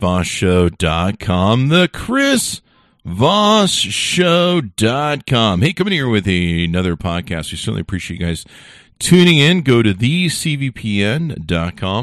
VossShow.com. The Chris Voss Show.com. Hey, coming here with another podcast. We certainly appreciate you guys tuning in. Go to thecvpn.com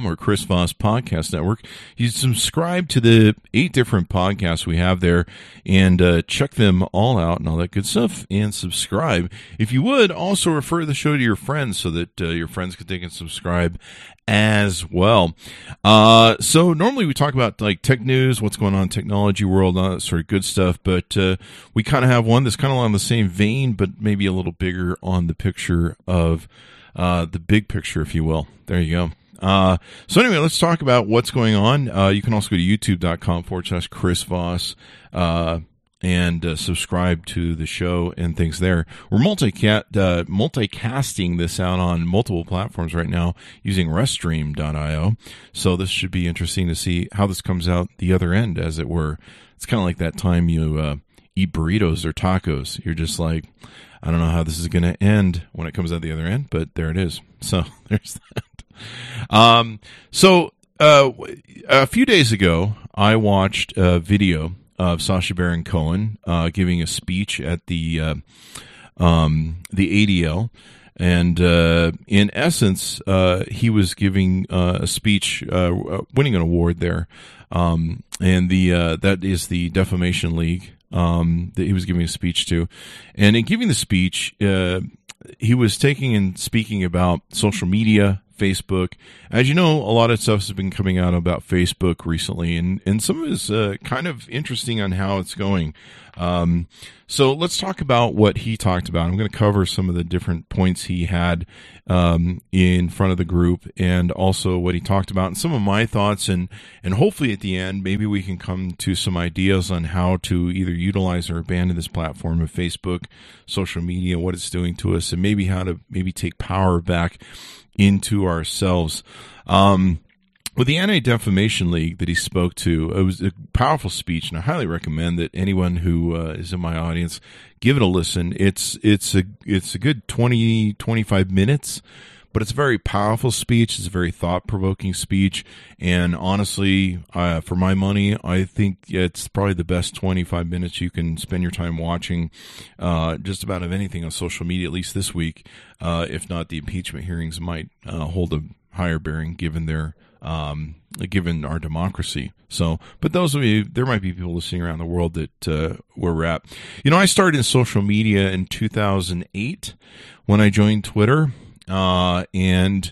or Chris Voss Podcast Network. You subscribe to the eight different podcasts we have there and uh, check them all out and all that good stuff and subscribe. If you would, also refer the show to your friends so that uh, your friends can take and subscribe as well. Uh, so normally we talk about like tech news, what's going on technology world, all that sort of good stuff. But uh, we kind of have one that's kind of along the same vein, but maybe a little bigger on the picture of uh, the big picture, if you will. There you go. Uh, so anyway, let's talk about what's going on. Uh, you can also go to youtube.com forward slash Chris Voss. Uh, and uh, subscribe to the show and things there. We're uh, multicasting this out on multiple platforms right now using Restream.io. So this should be interesting to see how this comes out the other end, as it were. It's kind of like that time you uh, eat burritos or tacos. You're just like, I don't know how this is going to end when it comes out the other end, but there it is. So there's that. Um, so uh, a few days ago, I watched a video of Sacha Baron Cohen uh, giving a speech at the uh, um, the ADL, and uh, in essence, uh, he was giving uh, a speech, winning an award there, um, and the that is the Defamation League um, that he was giving a speech to, and in giving the speech, he was taking and speaking about social media Facebook. As you know, a lot of stuff has been coming out about Facebook recently, and, and some of it is uh, kind of interesting on how it's going. Um, so let's talk about what he talked about. I'm going to cover some of the different points he had um, in front of the group, and also what he talked about, and some of my thoughts, and and hopefully at the end, maybe we can come to some ideas on how to either utilize or abandon this platform of Facebook, social media, what it's doing to us, and maybe how to maybe take power back into ourselves. Um, with the Anti Defamation League that he spoke to, it was a powerful speech, and I highly recommend that anyone who uh, is in my audience give it a listen. It's it's a it's a good 20, 25 minutes, but it's a very powerful speech. It's a very thought provoking speech, and honestly, uh, for my money, I think it's probably the best twenty five minutes you can spend your time watching uh, just about of anything on social media, at least this week. Uh, if not, the impeachment hearings might uh, hold a higher bearing given their um, given our democracy. So, but those of you, there might be people listening around the world that uh, where we're at. You know, I started in social media in 2008 when I joined Twitter, uh, and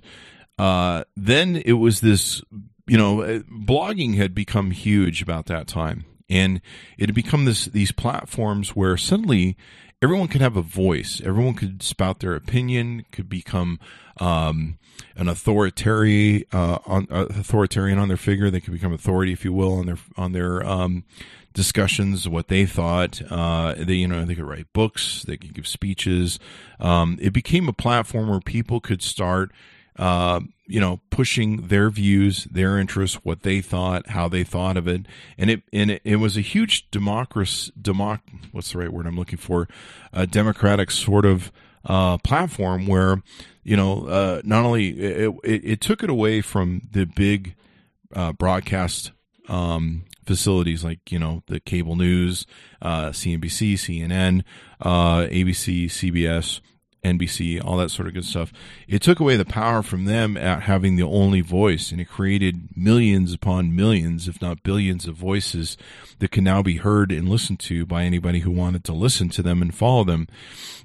uh, then it was this. You know, uh, blogging had become huge about that time, and it had become this these platforms where suddenly everyone could have a voice. Everyone could spout their opinion, could become um, an authoritarian, uh, on, uh, authoritarian on their figure. They could become authority, if you will, on their on their um, discussions, what they thought. Uh, they, you know, they could write books, they could give speeches. Um, it became a platform where people could start uh, you know, pushing their views, their interests, what they thought, how they thought of it, and it and it, it was a huge democracy, democ, what's the right word I'm looking for, a democratic sort of uh, platform where, you know, uh, not only it, it, it, took it away from the big uh, broadcast um, facilities like you know the cable news, uh, CNBC, CNN, uh, ABC, CBS NBC, all that sort of good stuff. It took away the power from them at having the only voice, and it created millions upon millions, if not billions, of voices that can now be heard and listened to by anybody who wanted to listen to them and follow them.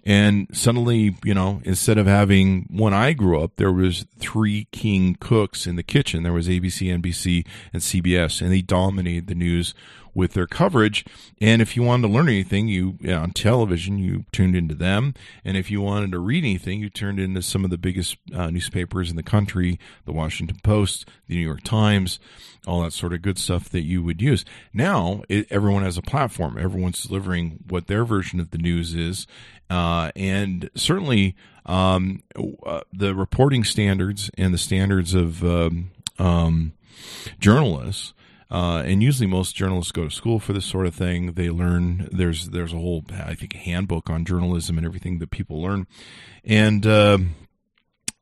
And suddenly, you know, instead of having when I grew up, there was three king cooks in the kitchen. There was ABC, NBC, and CBS, and they dominated the news with their coverage. And if you wanted to learn anything, you, on television, you tuned into them. And if you wanted to read anything, you turned into some of the biggest uh, newspapers in the country, the Washington Post, the New York Times, all that sort of good stuff that you would use. Now, it, everyone has a platform. Everyone's delivering what their version of the news is. Uh, and certainly, um, uh, the reporting standards and the standards of um, um, journalists uh, and usually most journalists go to school for this sort of thing. They learn there's there's a whole I think handbook on journalism and everything that people learn, and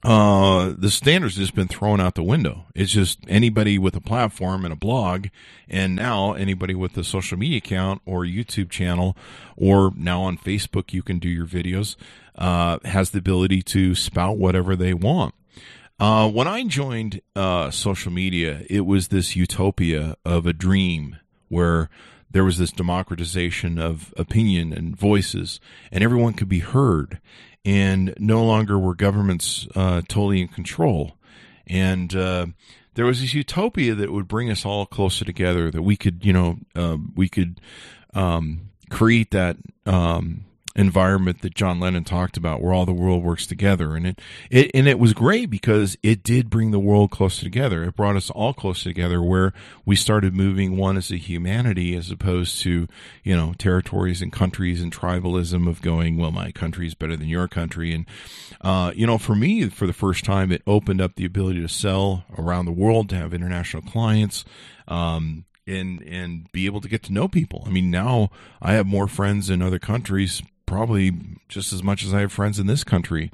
uh, the standards just been thrown out the window. It's just anybody with a platform and a blog, and now anybody with a social media account or YouTube channel, or now on Facebook, you can do your videos, uh, has the ability to spout whatever they want. Uh, when I joined uh, social media, it was this utopia of a dream where there was this democratization of opinion and voices, and everyone could be heard and no longer were governments uh, totally in control. And uh, there was this utopia that would bring us all closer together. That we could, you know, uh, we could um, create that um, environment that John Lennon talked about, where all the world works together, and it, it and it was great because it did bring the world closer together. It brought us all closer together, where we started moving one as a humanity, as opposed to you know territories and countries and tribalism of going, well, my country is better than your country, and uh, you know, for me, for the first time, it opened up the ability to sell around the world, to have international clients. Um, and and be able to get to know people. I mean, now I have more friends in other countries probably just as much as I have friends in this country,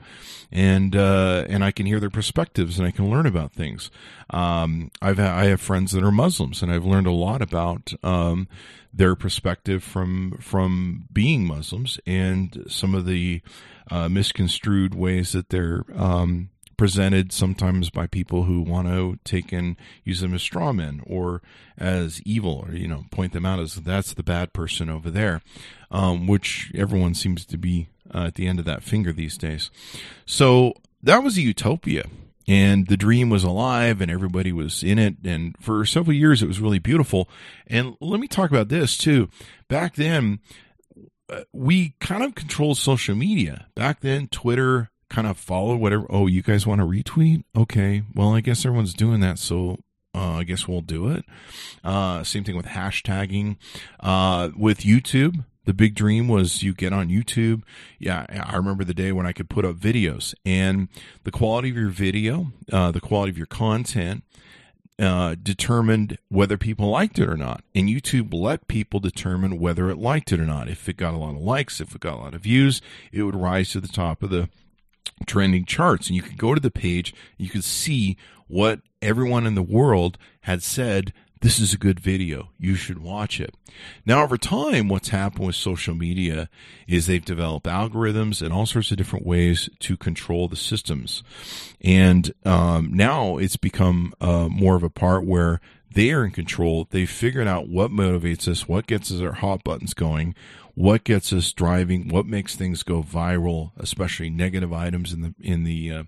and uh, and I can hear their perspectives and I can learn about things. Um, I've I have friends that are Muslims, and I've learned a lot about um, their perspective from from being Muslims and some of the uh, misconstrued ways that they're um, presented sometimes by people who want to take and use them as straw men or as evil or you know point them out as that's the bad person over there um, which everyone seems to be uh, at the end of that finger these days. So that was a utopia and the dream was alive and everybody was in it and for several years it was really beautiful. And let me talk about this too. Back then uh, we kind of controlled social media. Back then twitter kind of follow whatever. Oh, you guys want to retweet? Okay. Well, I guess everyone's doing that. So uh, I guess we'll do it. Uh, same thing with hashtagging. Uh, with YouTube, the big dream was you get on YouTube. Yeah, I remember the day when I could put up videos and the quality of your video, uh, the quality of your content. Uh, determined whether people liked it or not. And YouTube let people determine whether it liked it or not. If it got a lot of likes, if it got a lot of views, it would rise to the top of the trending charts and you could go to the page you could see what everyone in the world had said this is a good video. You should watch it. Now over time what's happened with social media is they've developed algorithms and all sorts of different ways to control the systems. And um, now it's become uh, more of a part where they are in control. They've figured out what motivates us what gets us our hot buttons going what gets us driving, what makes things go viral, especially negative items in the in the uh,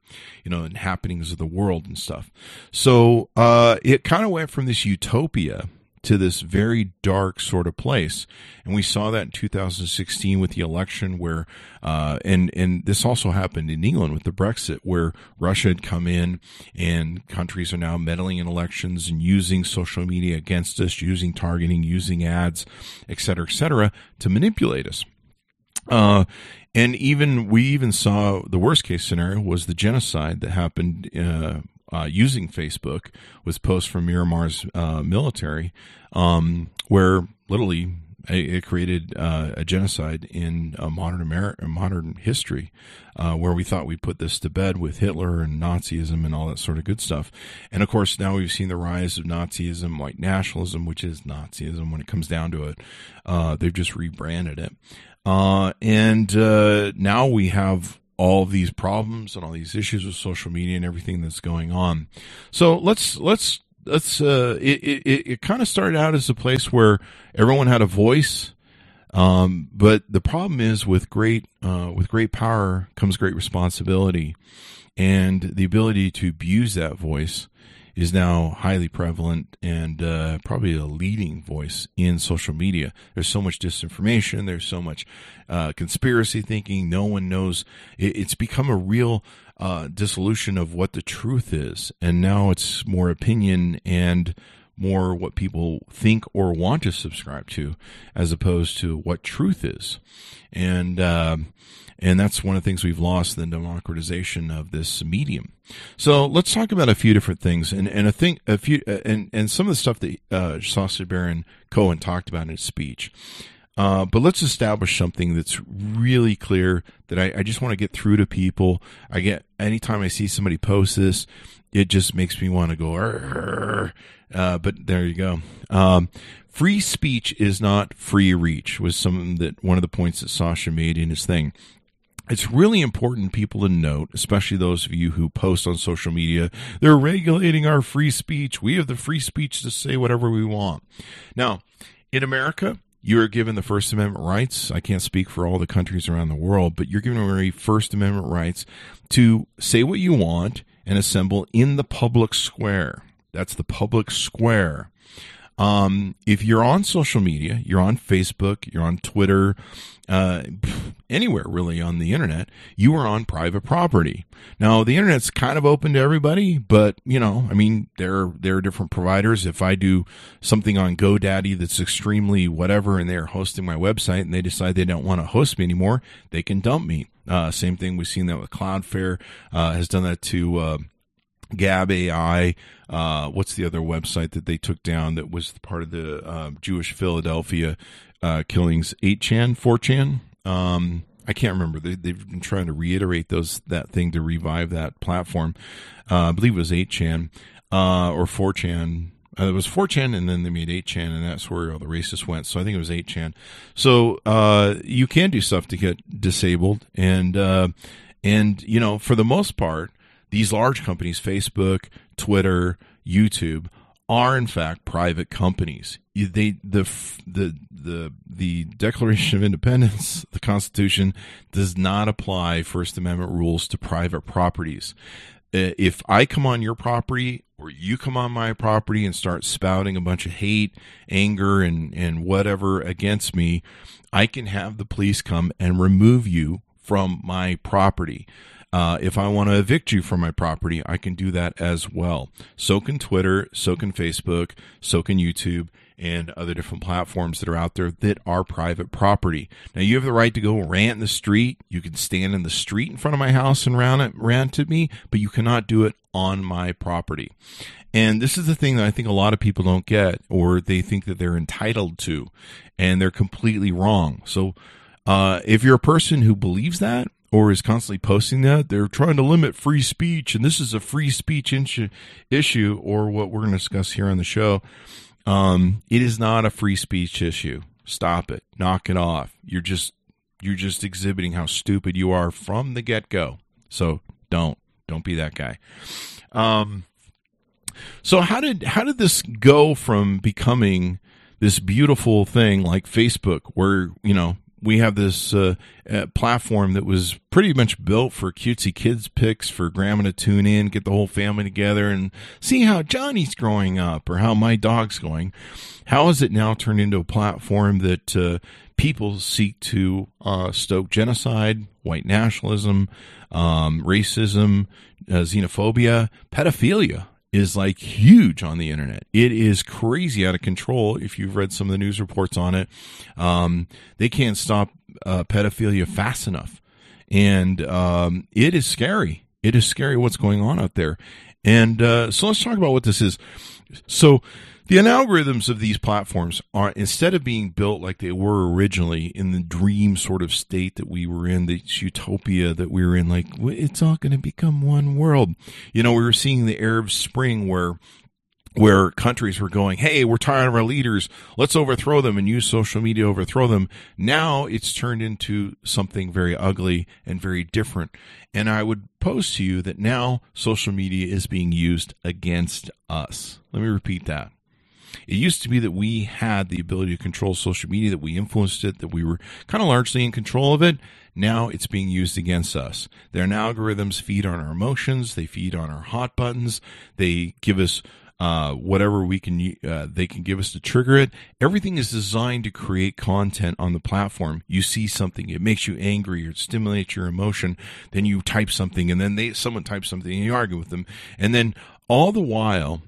you know happenings of the world and stuff. So uh, it kind of went from this utopia to this very dark sort of place. And we saw that in 2016 with the election where, uh, and, and this also happened in England with the Brexit where Russia had come in and countries are now meddling in elections and using social media against us, using targeting, using ads, et cetera, et cetera, to manipulate us. Uh, and even we even saw the worst case scenario was the genocide that happened uh, uh, using Facebook with posts from Myanmar's uh, military, um, where literally it created uh, a genocide in modern America, modern history, uh, where we thought we put this to bed with Hitler and Nazism and all that sort of good stuff. And of course, now we've seen the rise of Nazism, white nationalism, which is Nazism when it comes down to it. Uh, they've just rebranded it. Uh, and now we have all these problems and all these issues with social media and everything that's going on. So let's let's let's uh, it it, it kind of started out as a place where everyone had a voice. Um, but the problem is with great uh, with great power comes great responsibility, and the ability to abuse that voice is now highly prevalent and uh, probably a leading voice in social media. There's so much disinformation. There's so much uh, conspiracy thinking. No one knows. It, it's become a real uh, dissolution of what the truth is, and now it's more opinion and more what people think or want to subscribe to, as opposed to what truth is. And um, and that's one of the things we've lost the democratization of this medium. So let's talk about a few different things, and and I think a few and and some of the stuff that uh, Sacha Baron Cohen talked about in his speech. Uh, but let's establish something that's really clear that I, I just want to get through to people. I get anytime I see somebody post this, it just makes me want to go. Uh, but there you go. Um, free speech is not free reach was some that one of the points that Sacha made in his thing it's really important people to note, especially those of you who post on social media, they're regulating our free speech. We have the free speech to say whatever we want. Now, in America, you are given the First Amendment rights. I can't speak for all the countries around the world, but you're given First Amendment rights to say what you want and assemble in the public square. That's the public square. Um, if you're on social media, you're on Facebook, you're on Twitter, uh, anywhere really on the internet, you are on private property. Now, the internet's kind of open to everybody, but you know, I mean, there there are different providers. If I do something on GoDaddy that's extremely whatever, and they're hosting my website, and they decide they don't want to host me anymore, they can dump me. Uh, same thing we've seen that with Cloudflare uh, has done that to. Gab AI. Uh, what's the other website that they took down that was part of the uh, Jewish Philadelphia uh, killings? 8chan, 4chan. Um, I can't remember. They, have been trying to reiterate those that thing to revive that platform. Uh, I believe it was 8chan uh, or 4chan. Uh, it was 4chan, and then they made 8chan, and that's where all the racists went. So I think it was 8chan. So you can do stuff to get disabled, and and you know, for the most part, these large companies, Facebook, Twitter, YouTube, are in fact private companies. They the the the the Declaration of Independence, the Constitution, does not apply First Amendment rules to private properties. Uh, if I come on your property or you come on my property and start spouting a bunch of hate, anger, and and whatever against me, I can have the police come and remove you from my property. Uh, if I want to evict you from my property, I can do that as well. So can Twitter, so can Facebook, so can YouTube, and other different platforms that are out there that are private property. Now you have the right to go rant in the street. You can stand in the street in front of my house and rant, rant at me, but you cannot do it on my property. And this is the thing that I think a lot of people don't get, or they think that they're entitled to, and they're completely wrong. So, uh, if you're a person who believes that, or is constantly posting that, they're trying to limit free speech, and this is a free speech issue, or what we're going to discuss here on the show. Um, it is not a free speech issue. Stop it. Knock it off. You're just you're just exhibiting how stupid you are from the get go. So don't don't be that guy. Um, so how did how did this go from becoming this beautiful thing like Facebook, where you know we have this uh, uh, platform that was pretty much built for cutesy kids pics for grandma to tune in, get the whole family together, and see how Johnny's growing up or how my dog's going. How has it now turned into a platform that uh, people seek to uh, stoke genocide, white nationalism, um, racism, uh, xenophobia, pedophilia? Is like huge on the internet. It is crazy out of control. If you've read some of the news reports on it, um, they can't stop uh, pedophilia fast enough, and um, it is scary. It is scary what's going on out there. And uh, so let's talk about what this is. So the algorithms of these platforms are instead of being built like they were originally in the dream sort of state that we were in, this utopia that we were in, like it's all going to become one world. You know, we were seeing the Arab Spring where where countries were going, Hey, we're tired of our leaders. Let's overthrow them and use social media to overthrow them. Now it's turned into something very ugly and very different. And I would pose to you that now social media is being used against us. Let me repeat that. It used to be that we had the ability to control social media, that we influenced it, that we were kind of largely in control of it. Now it's being used against us. Their algorithms feed on our emotions, they feed on our hot buttons, they give us uh, whatever we can uh, they can give us to trigger it everything is designed to create content on the platform you see something it makes you angry or it stimulates your emotion then you type something and then they someone types something and you argue with them and then all the while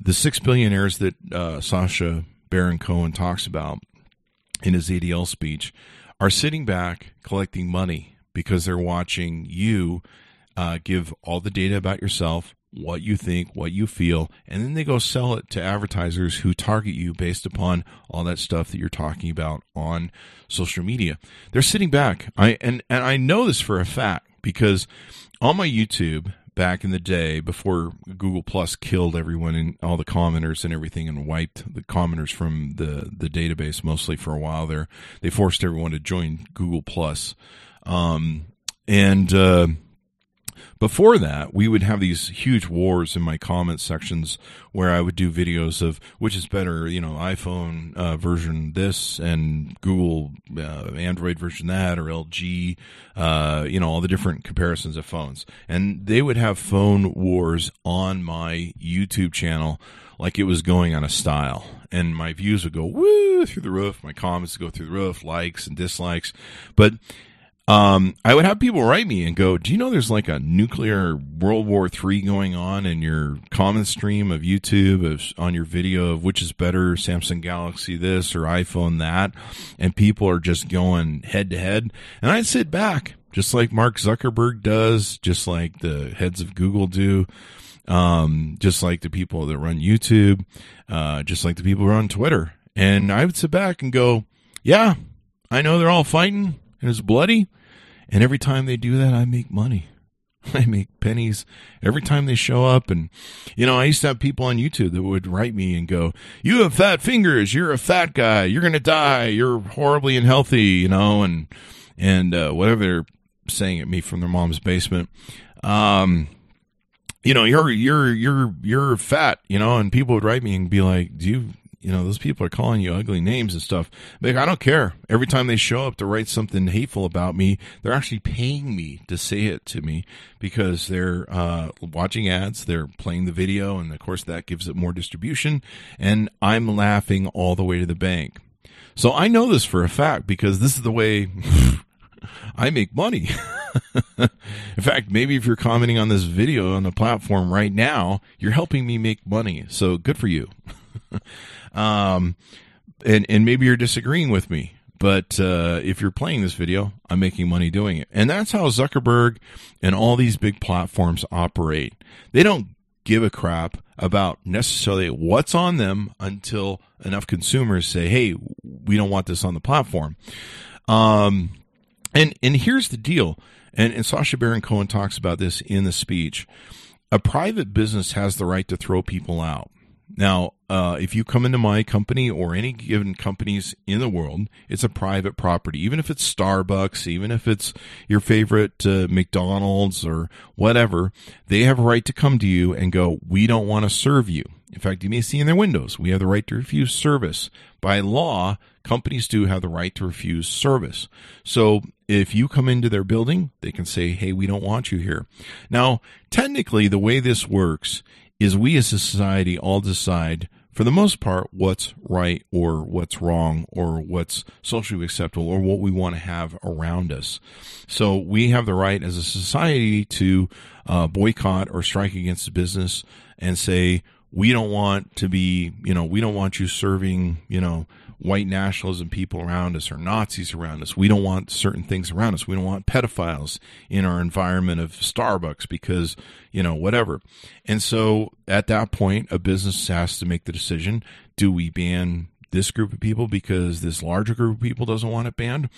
the six billionaires that uh, Sacha Baron Cohen talks about in his ADL speech are sitting back collecting money because they're watching you uh, give all the data about yourself, what you think, what you feel, and then they go sell it to advertisers who target you based upon all that stuff that you're talking about on social media. They're sitting back. I and and I know this for a fact because on my YouTube back in the day before Google Plus killed everyone and all the commenters and everything and wiped the commenters from the the database mostly for a while there. They forced everyone to join Google Plus. Um, and uh, before that, we would have these huge wars in my comment sections where I would do videos of which is better, you know, iPhone uh, version this and Google uh, Android version that or LG, uh, you know, all the different comparisons of phones. And they would have phone wars on my YouTube channel like it was going on a style. And my views would go woo through the roof, my comments would go through the roof, likes and dislikes. But um, I would have people write me and go, "Do you know there's like a nuclear World War III going on in your comment stream of YouTube of, on your video of which is better, Samsung Galaxy this or iPhone that?" And people are just going head to head, and I'd sit back, just like Mark Zuckerberg does, just like the heads of Google do, um, just like the people that run YouTube, uh, just like the people who run Twitter, and I would sit back and go, "Yeah, I know they're all fighting." And it's bloody. And every time they do that, I make money. I make pennies every time they show up. And, you know, I used to have people on YouTube that would write me and go, You have fat fingers. You're a fat guy. You're going to die. You're horribly unhealthy, you know, and, and, uh, whatever they're saying at me from their mom's basement. Um, you know, you're, you're, you're, you're fat, you know, and people would write me and be like, Do you, you know, those people are calling you ugly names and stuff. Like, I don't care. Every time they show up to write something hateful about me, they're actually paying me to say it to me because they're uh, watching ads, they're playing the video, and of course that gives it more distribution. And I'm laughing all the way to the bank. So I know this for a fact because this is the way I make money. In fact, maybe if you're commenting on this video on the platform right now, you're helping me make money. So good for you. Um, and, and maybe you're disagreeing with me, but uh, if you're playing this video, I'm making money doing it. And that's how Zuckerberg and all these big platforms operate. They don't give a crap about necessarily what's on them until enough consumers say, "Hey, we don't want this on the platform." Um, and and here's the deal, and, and Sacha Baron Cohen talks about this in the speech. A private business has the right to throw people out. Now, uh, if you come into my company or any given companies in the world, it's a private property. Even if it's Starbucks, even if it's your favorite uh, McDonald's or whatever, they have a right to come to you and go, "We don't want to serve you." In fact, you may see in their windows, we have the right to refuse service. By law, companies do have the right to refuse service. So if you come into their building, they can say, hey, we don't want you here. Now, technically, the way this works is we as a society all decide for the most part what's right or what's wrong or what's socially acceptable or what we want to have around us. So we have the right as a society to uh, boycott or strike against a business and say we don't want to be, you know, we don't want you serving, you know, white nationalism people around us or Nazis around us. We don't want certain things around us. We don't want pedophiles in our environment of Starbucks because, you know, whatever. And so at that point, a business has to make the decision do we ban this group of people because this larger group of people doesn't want it banned?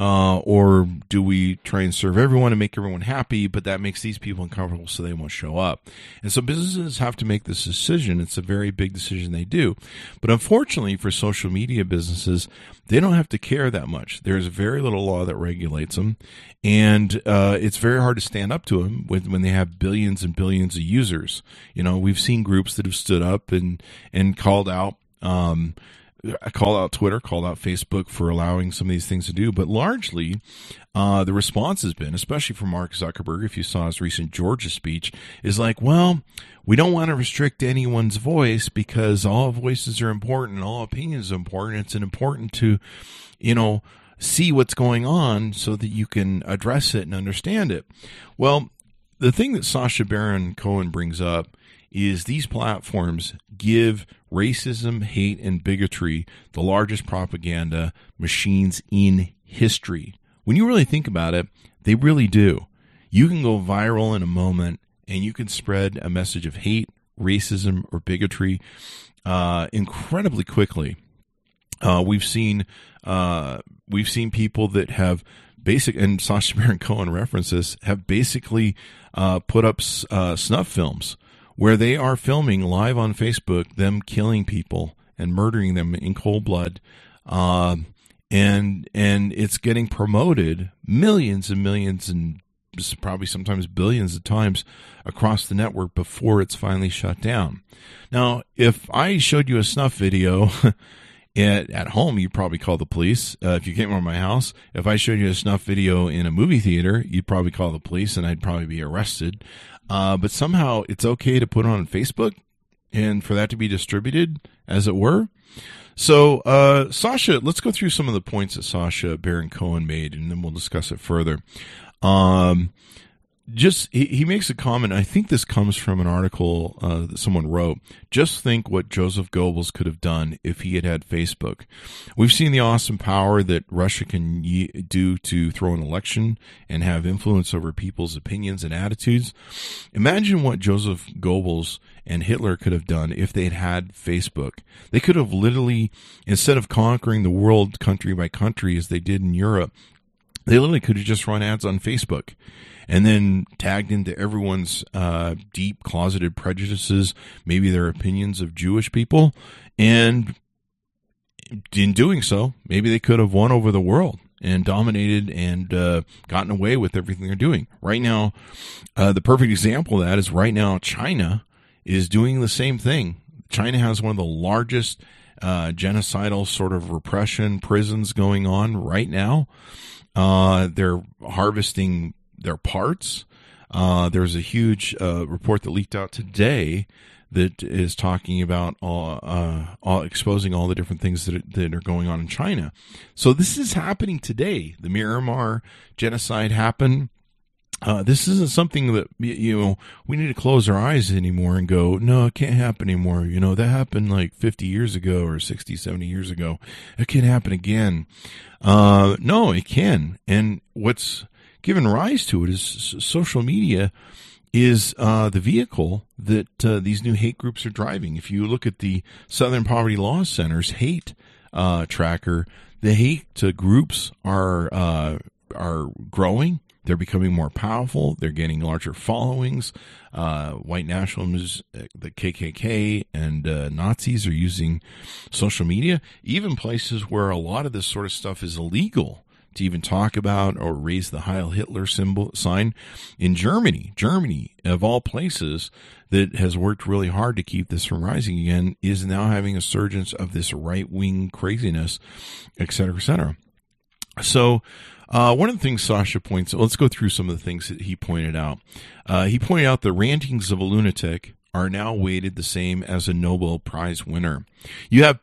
Uh, or do we try and serve everyone and make everyone happy, but that makes these people uncomfortable so they won't show up? And so businesses have to make this decision. It's a very big decision they do. But unfortunately for social media businesses, they don't have to care that much. There's very little law that regulates them. And uh, it's very hard to stand up to them when, when they have billions and billions of users. You know, we've seen groups that have stood up and, and called out, um, I call out Twitter, called out Facebook for allowing some of these things to do, but largely uh, the response has been, especially from Mark Zuckerberg, if you saw his recent Georgia speech, is like, well, we don't want to restrict anyone's voice because all voices are important and all opinions are important. It's important to, you know, see what's going on so that you can address it and understand it. Well, the thing that Sacha Baron Cohen brings up is these platforms give racism, hate, and bigotry the largest propaganda machines in history. When you really think about it, they really do. You can go viral in a moment and you can spread a message of hate, racism, or bigotry uh, incredibly quickly. Uh, we've seen uh, we've seen people that have basic and Sacha Baron Cohen references have basically uh, put up uh, snuff films where they are filming live on Facebook them killing people and murdering them in cold blood. Um, and and it's getting promoted millions and millions and probably sometimes billions of times across the network before it's finally shut down. Now, if I showed you a snuff video at, at home, you'd probably call the police. Uh, if you came over my house, if I showed you a snuff video in a movie theater, you'd probably call the police and I'd probably be arrested. Uh, but somehow it's okay to put on Facebook and for that to be distributed, as it were. So, uh, Sacha, let's go through some of the points that Sacha Baron Cohen made, and then we'll discuss it further. Um, just he, he makes a comment. I think this comes from an article uh, that someone wrote. Just think what Joseph Goebbels could have done if he had had Facebook. We've seen the awesome power that Russia can do to throw an election and have influence over people's opinions and attitudes. Imagine what Joseph Goebbels and Hitler could have done if they'd had Facebook. They could have literally, instead of conquering the world country by country as they did in Europe, they literally could have just run ads on Facebook and then tagged into everyone's uh, deep closeted prejudices, maybe their opinions of Jewish people. And in doing so, maybe they could have won over the world and dominated and uh, gotten away with everything they're doing. Right now, uh, the perfect example of that is right now, China is doing the same thing. China has one of the largest uh, genocidal sort of repression prisons going on right now. Uh, they're harvesting their parts. Uh, there's a huge uh, report that leaked out today that is talking about all, uh, all exposing all the different things that are, that are going on in China. So this is happening today. The Myanmar genocide happened. Uh, this isn't something that you know we need to close our eyes anymore and go no it can't happen anymore you know that happened like 50 years ago or 60 70 years ago it can happen again uh, no it can and what's given rise to it is social media is uh, the vehicle that uh, these new hate groups are driving. If you look at the Southern Poverty Law Center's hate uh, tracker, the hate groups are uh, are growing. They're becoming more powerful. They're gaining larger followings. Uh, white nationalists, the KKK, and uh, Nazis are using social media, even places where a lot of this sort of stuff is illegal to even talk about or raise the Heil Hitler symbol sign in Germany. Germany, of all places, that has worked really hard to keep this from rising again, is now having a surge of this right wing craziness, et cetera, et cetera. So, uh, one of the things Sacha points, let's go through some of the things that he pointed out. Uh, he pointed out the rantings of a lunatic are now weighted the same as a Nobel Prize winner. You have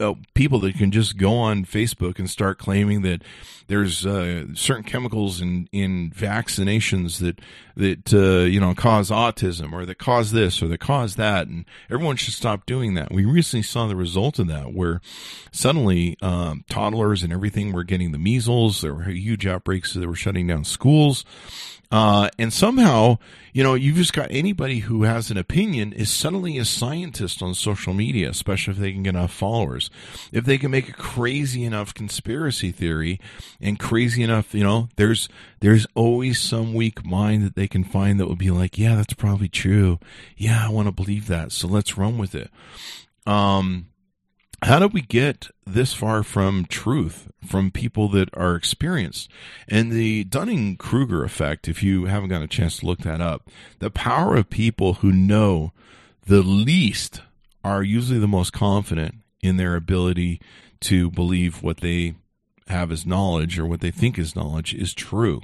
uh, people that can just go on Facebook and start claiming that there's uh, certain chemicals in in vaccinations that that uh, you know cause autism or that cause this or that cause that, and everyone should stop doing that. We recently saw the result of that, where suddenly um, toddlers and everything were getting the measles. There were huge outbreaks. They were shutting down schools. Uh, and somehow, you know, you've just got anybody who has an opinion is suddenly a scientist on social media, especially if they can get enough followers. If they can make a crazy enough conspiracy theory and crazy enough, you know, there's there's always some weak mind that they can find that would be like, yeah, that's probably true. Yeah, I want to believe that. So let's run with it. Um, how do we get this far from truth from people that are experienced? And the Dunning Kruger effect, if you haven't got a chance to look that up, the power of people who know the least are usually the most confident in their ability to believe what they have as knowledge or what they think is knowledge is true.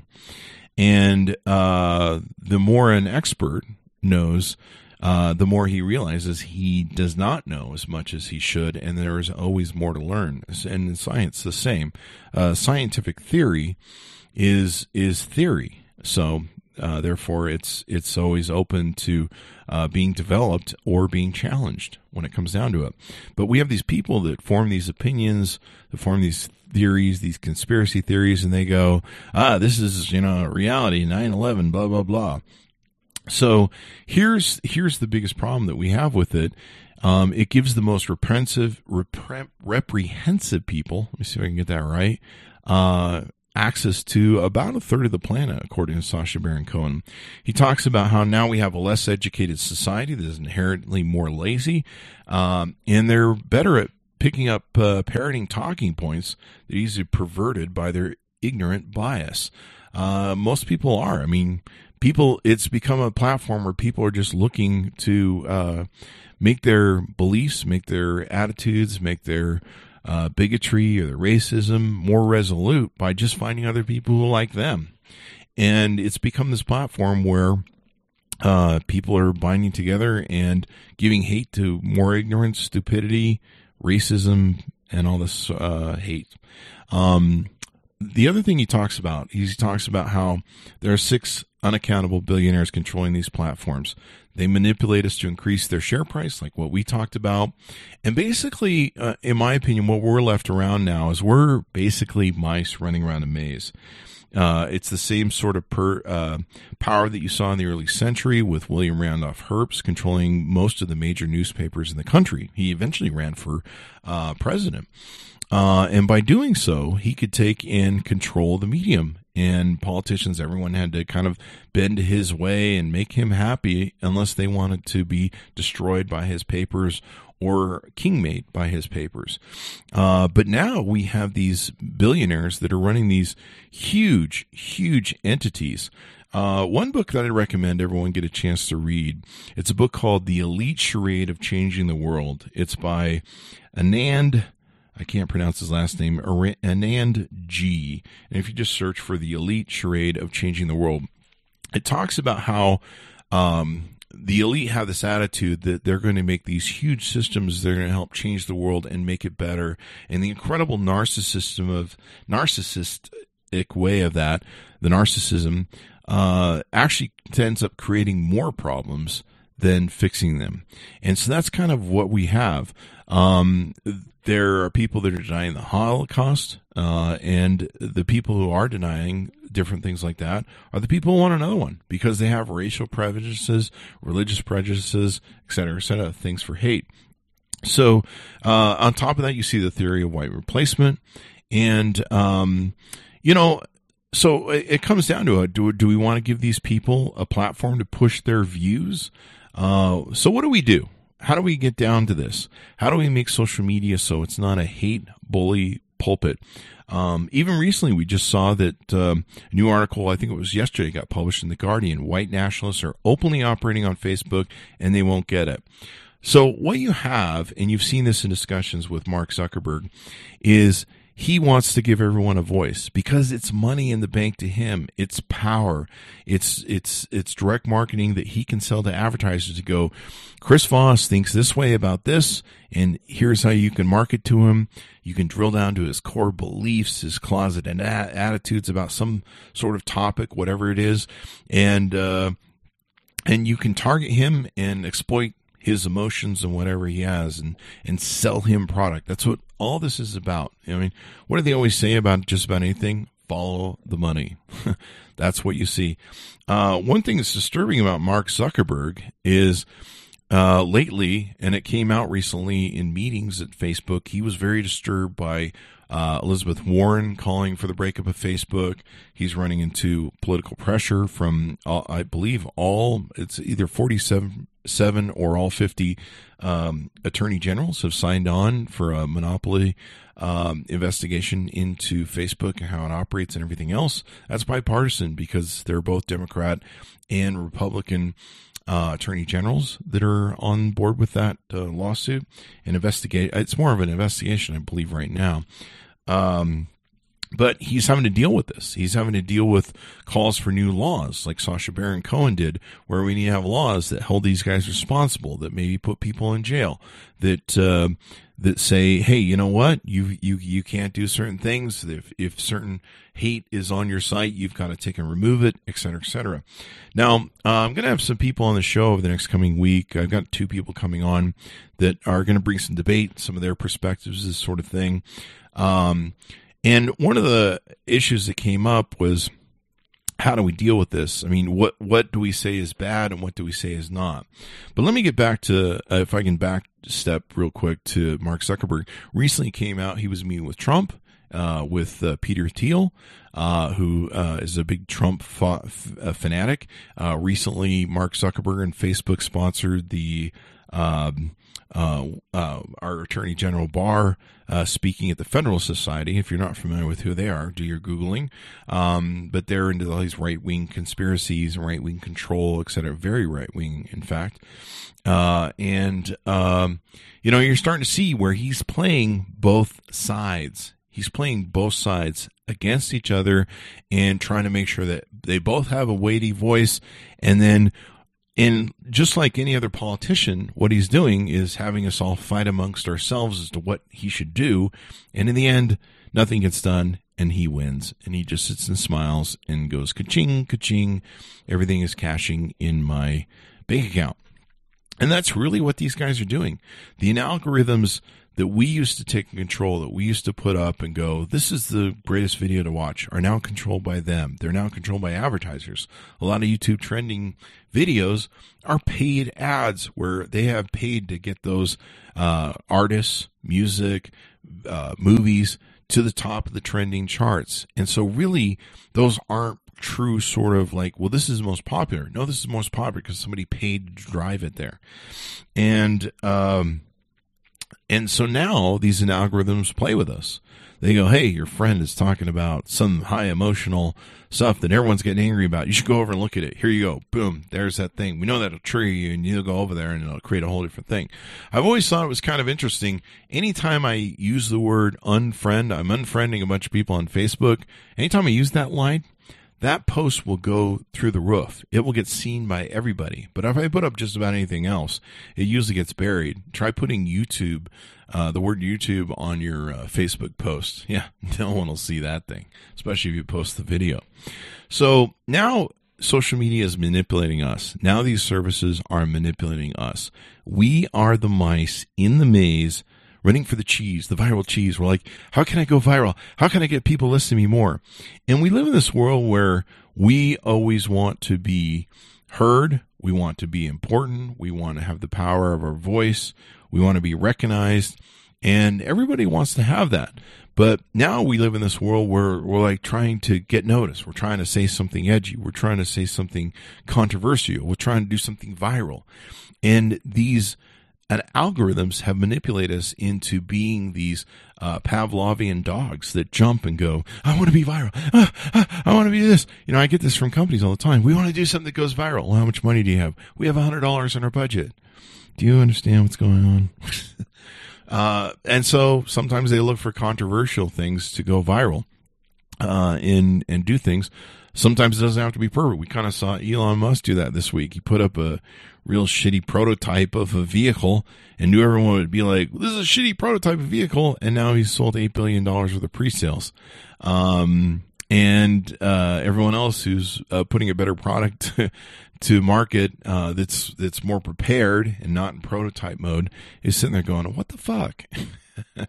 And uh, the more an expert knows, uh, the more he realizes he does not know as much as he should, and there is always more to learn. And in science, the same. Uh, scientific theory is is theory, so uh, therefore it's it's always open to uh, being developed or being challenged when it comes down to it. But we have these people that form these opinions, that form these theories, these conspiracy theories, and they go, ah, this is you know reality, 9-11, blah blah blah So here's here's the biggest problem that we have with it. Um, it gives the most reprehensive, repre- reprehensive people. Let me see if I can get that right. Uh, access to about a third of the planet, according to Sacha Baron Cohen. He talks about how now we have a less educated society that is inherently more lazy, um, and they're better at picking up uh, parroting talking points that easily perverted by their ignorant bias. Uh, most people are. I mean, people. It's become a platform where people are just looking to uh, make their beliefs, make their attitudes, make their uh, bigotry or the racism more resolute by just finding other people who like them. And it's become this platform where uh, people are binding together and giving hate to more ignorance, stupidity, racism, and all this uh, hate. Um, the other thing he talks about, he talks about how there are six unaccountable billionaires controlling these platforms. They manipulate us to increase their share price, like what we talked about. And basically, uh, in my opinion, what we're left around now is we're basically mice running around a maze. Uh, it's the same sort of per, uh, power that you saw in the early century with William Randolph Hearst controlling most of the major newspapers in the country. He eventually ran for uh, president. Uh, and by doing so, he could take and control the medium. And politicians, everyone had to kind of bend his way and make him happy unless they wanted to be destroyed by his papers or king made by his papers. Uh, but now we have these billionaires that are running these huge, huge entities. Uh, one book that I recommend everyone get a chance to read. It's a book called The Elite Charade of Changing the World. It's by Anand I can't pronounce his last name, Anand G. And if you just search for the elite charade of changing the world, it talks about how um, the elite have this attitude that they're going to make these huge systems they're going to help change the world and make it better. And the incredible narcissism of narcissistic way of that the narcissism uh, actually ends up creating more problems than fixing them. And so that's kind of what we have um, there are people that are denying the Holocaust, uh, and the people who are denying different things like that are the people who want another one because they have racial prejudices, religious prejudices, et cetera, et cetera, things for hate. So, uh, on top of that, you see the theory of white replacement, and um, you know, so it, it comes down to a do do we want to give these people a platform to push their views? Uh, so, what do we do? How do we get down to this? How do we make social media so it's not a hate bully pulpit? Um, even recently, we just saw that um, a new article, I think it was yesterday, got published in The Guardian. White nationalists are openly operating on Facebook and they won't get it. So, what you have, and you've seen this in discussions with Mark Zuckerberg, is he wants to give everyone a voice because it's money in the bank to him. It's power. It's it's it's direct marketing that he can sell to advertisers to go. Chris Voss thinks this way about this, and here's how you can market to him. You can drill down to his core beliefs, his closet and attitudes about some sort of topic, whatever it is, and uh, and you can target him and exploit his emotions and whatever he has and and sell him product. That's what all this is about. I mean, what do they always say about just about anything? Follow the money. that's what you see. Uh, one thing that's disturbing about Mark Zuckerberg is uh, lately, and it came out recently in meetings at Facebook, he was very disturbed by uh, Elizabeth Warren calling for the breakup of Facebook. He's running into political pressure from, uh, I believe, all, it's either 47 seven or all 50 um, attorney generals have signed on for a monopoly um, investigation into Facebook and how it operates and everything else. That's bipartisan because they're both Democrat and Republican uh, attorney generals that are on board with that uh, lawsuit and investigate. It's more of an investigation, I believe, right now. Um, but he's having to deal with this. He's having to deal with calls for new laws, like Sacha Baron Cohen did, where we need to have laws that hold these guys responsible, that maybe put people in jail, that uh, that say, hey, you know what, you you you can't do certain things. If if certain hate is on your site, you've got to take and remove it, et cetera, et cetera. Now, uh, I'm going to have some people on the show over the next coming week. I've got two people coming on that are going to bring some debate, some of their perspectives, this sort of thing. Um, and one of the issues that came up was how do we deal with this? I mean, what what do we say is bad and what do we say is not? But let me get back to uh, if I can back step real quick to Mark Zuckerberg. Recently came out he was meeting with Trump, uh, with uh, Peter Thiel, uh, who uh, is a big Trump fa- f- uh, fanatic. recently, Mark Zuckerberg and Facebook sponsored the. Um, uh, uh, our Attorney General Barr uh, speaking at the Federalist Society. If you're not familiar with who they are, do your Googling. Um, but they're into all these right wing conspiracies and right wing control, et cetera. Very right wing, in fact. Uh, and, um, you know, you're starting to see where he's playing both sides. He's playing both sides against each other and trying to make sure that they both have a weighty voice. And then and just like any other politician, what he's doing is having us all fight amongst ourselves as to what he should do. And in the end, nothing gets done and he wins. And he just sits and smiles and goes ka-ching, ka-ching. Everything is cashing in my bank account. And that's really what these guys are doing. The algorithms that we used to take control, that we used to put up and go, this is the greatest video to watch, are now controlled by them. They're now controlled by advertisers. A lot of YouTube trending videos are paid ads where they have paid to get those uh, artists, music, uh, movies to the top of the trending charts. And so, really, those aren't true sort of like, well, this is the most popular. No, this is the most popular because somebody paid to drive it there. And, um, and so now these algorithms play with us. They go, hey, your friend is talking about some high emotional stuff that everyone's getting angry about. You should go over and look at it. Here you go. Boom. There's that thing. We know that'll trigger you and you'll go over there and it'll create a whole different thing. I've always thought it was kind of interesting. Anytime I use the word unfriend, I'm unfriending a bunch of people on Facebook. Anytime I use that line, that post will go through the roof. It will get seen by everybody. But if I put up just about anything else, it usually gets buried. Try putting YouTube, uh, the word YouTube on your uh, Facebook post. Yeah, no one will see that thing, especially if you post the video. So now social media is manipulating us. Now these services are manipulating us. We are the mice in the maze running for the cheese, the viral cheese. We're like, how can I go viral? How can I get people listening to me more? And we live in this world where we always want to be heard. We want to be important. We want to have the power of our voice. We want to be recognized. And everybody wants to have that. But now we live in this world where we're like trying to get noticed. We're trying to say something edgy. We're trying to say something controversial. We're trying to do something viral. And these and algorithms have manipulated us into being these uh, Pavlovian dogs that jump and go, I want to be viral. Ah, ah, I want to be this. You know, I get this from companies all the time. We want to do something that goes viral. Well, how much money do you have? We have $100 in our budget. Do you understand what's going on? uh, and so sometimes they look for controversial things to go viral uh, and, and do things. Sometimes it doesn't have to be perfect. We kind of saw Elon Musk do that this week. He put up a real shitty prototype of a vehicle and knew everyone would be like, this is a shitty prototype of vehicle. And now he's sold $8 billion worth of pre-sales. Um, and, uh, everyone else who's uh, putting a better product to market, uh, that's, that's more prepared and not in prototype mode is sitting there going, what the fuck?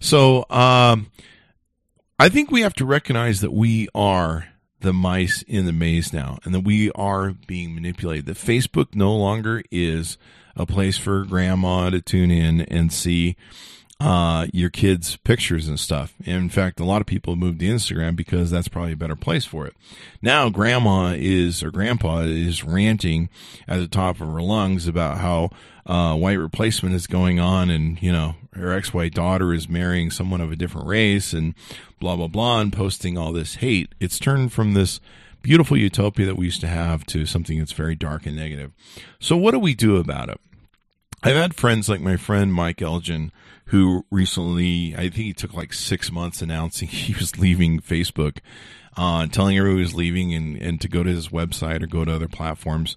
so, um, I think we have to recognize that we are the mice in the maze now and that we are being manipulated. That Facebook no longer is a place for grandma to tune in and see uh, your kids' pictures and stuff. In fact, a lot of people moved to Instagram because that's probably a better place for it. Now, grandma is or grandpa is ranting at the top of her lungs about how uh, white replacement is going on, and you know her ex-white daughter is marrying someone of a different race, and blah blah blah, and posting all this hate. It's turned from this beautiful utopia that we used to have to something that's very dark and negative. So, what do we do about it? I've had friends like my friend Mike Elgan who recently, I think he took like six months announcing he was leaving Facebook, uh, telling everyone he was leaving and, and to go to his website or go to other platforms.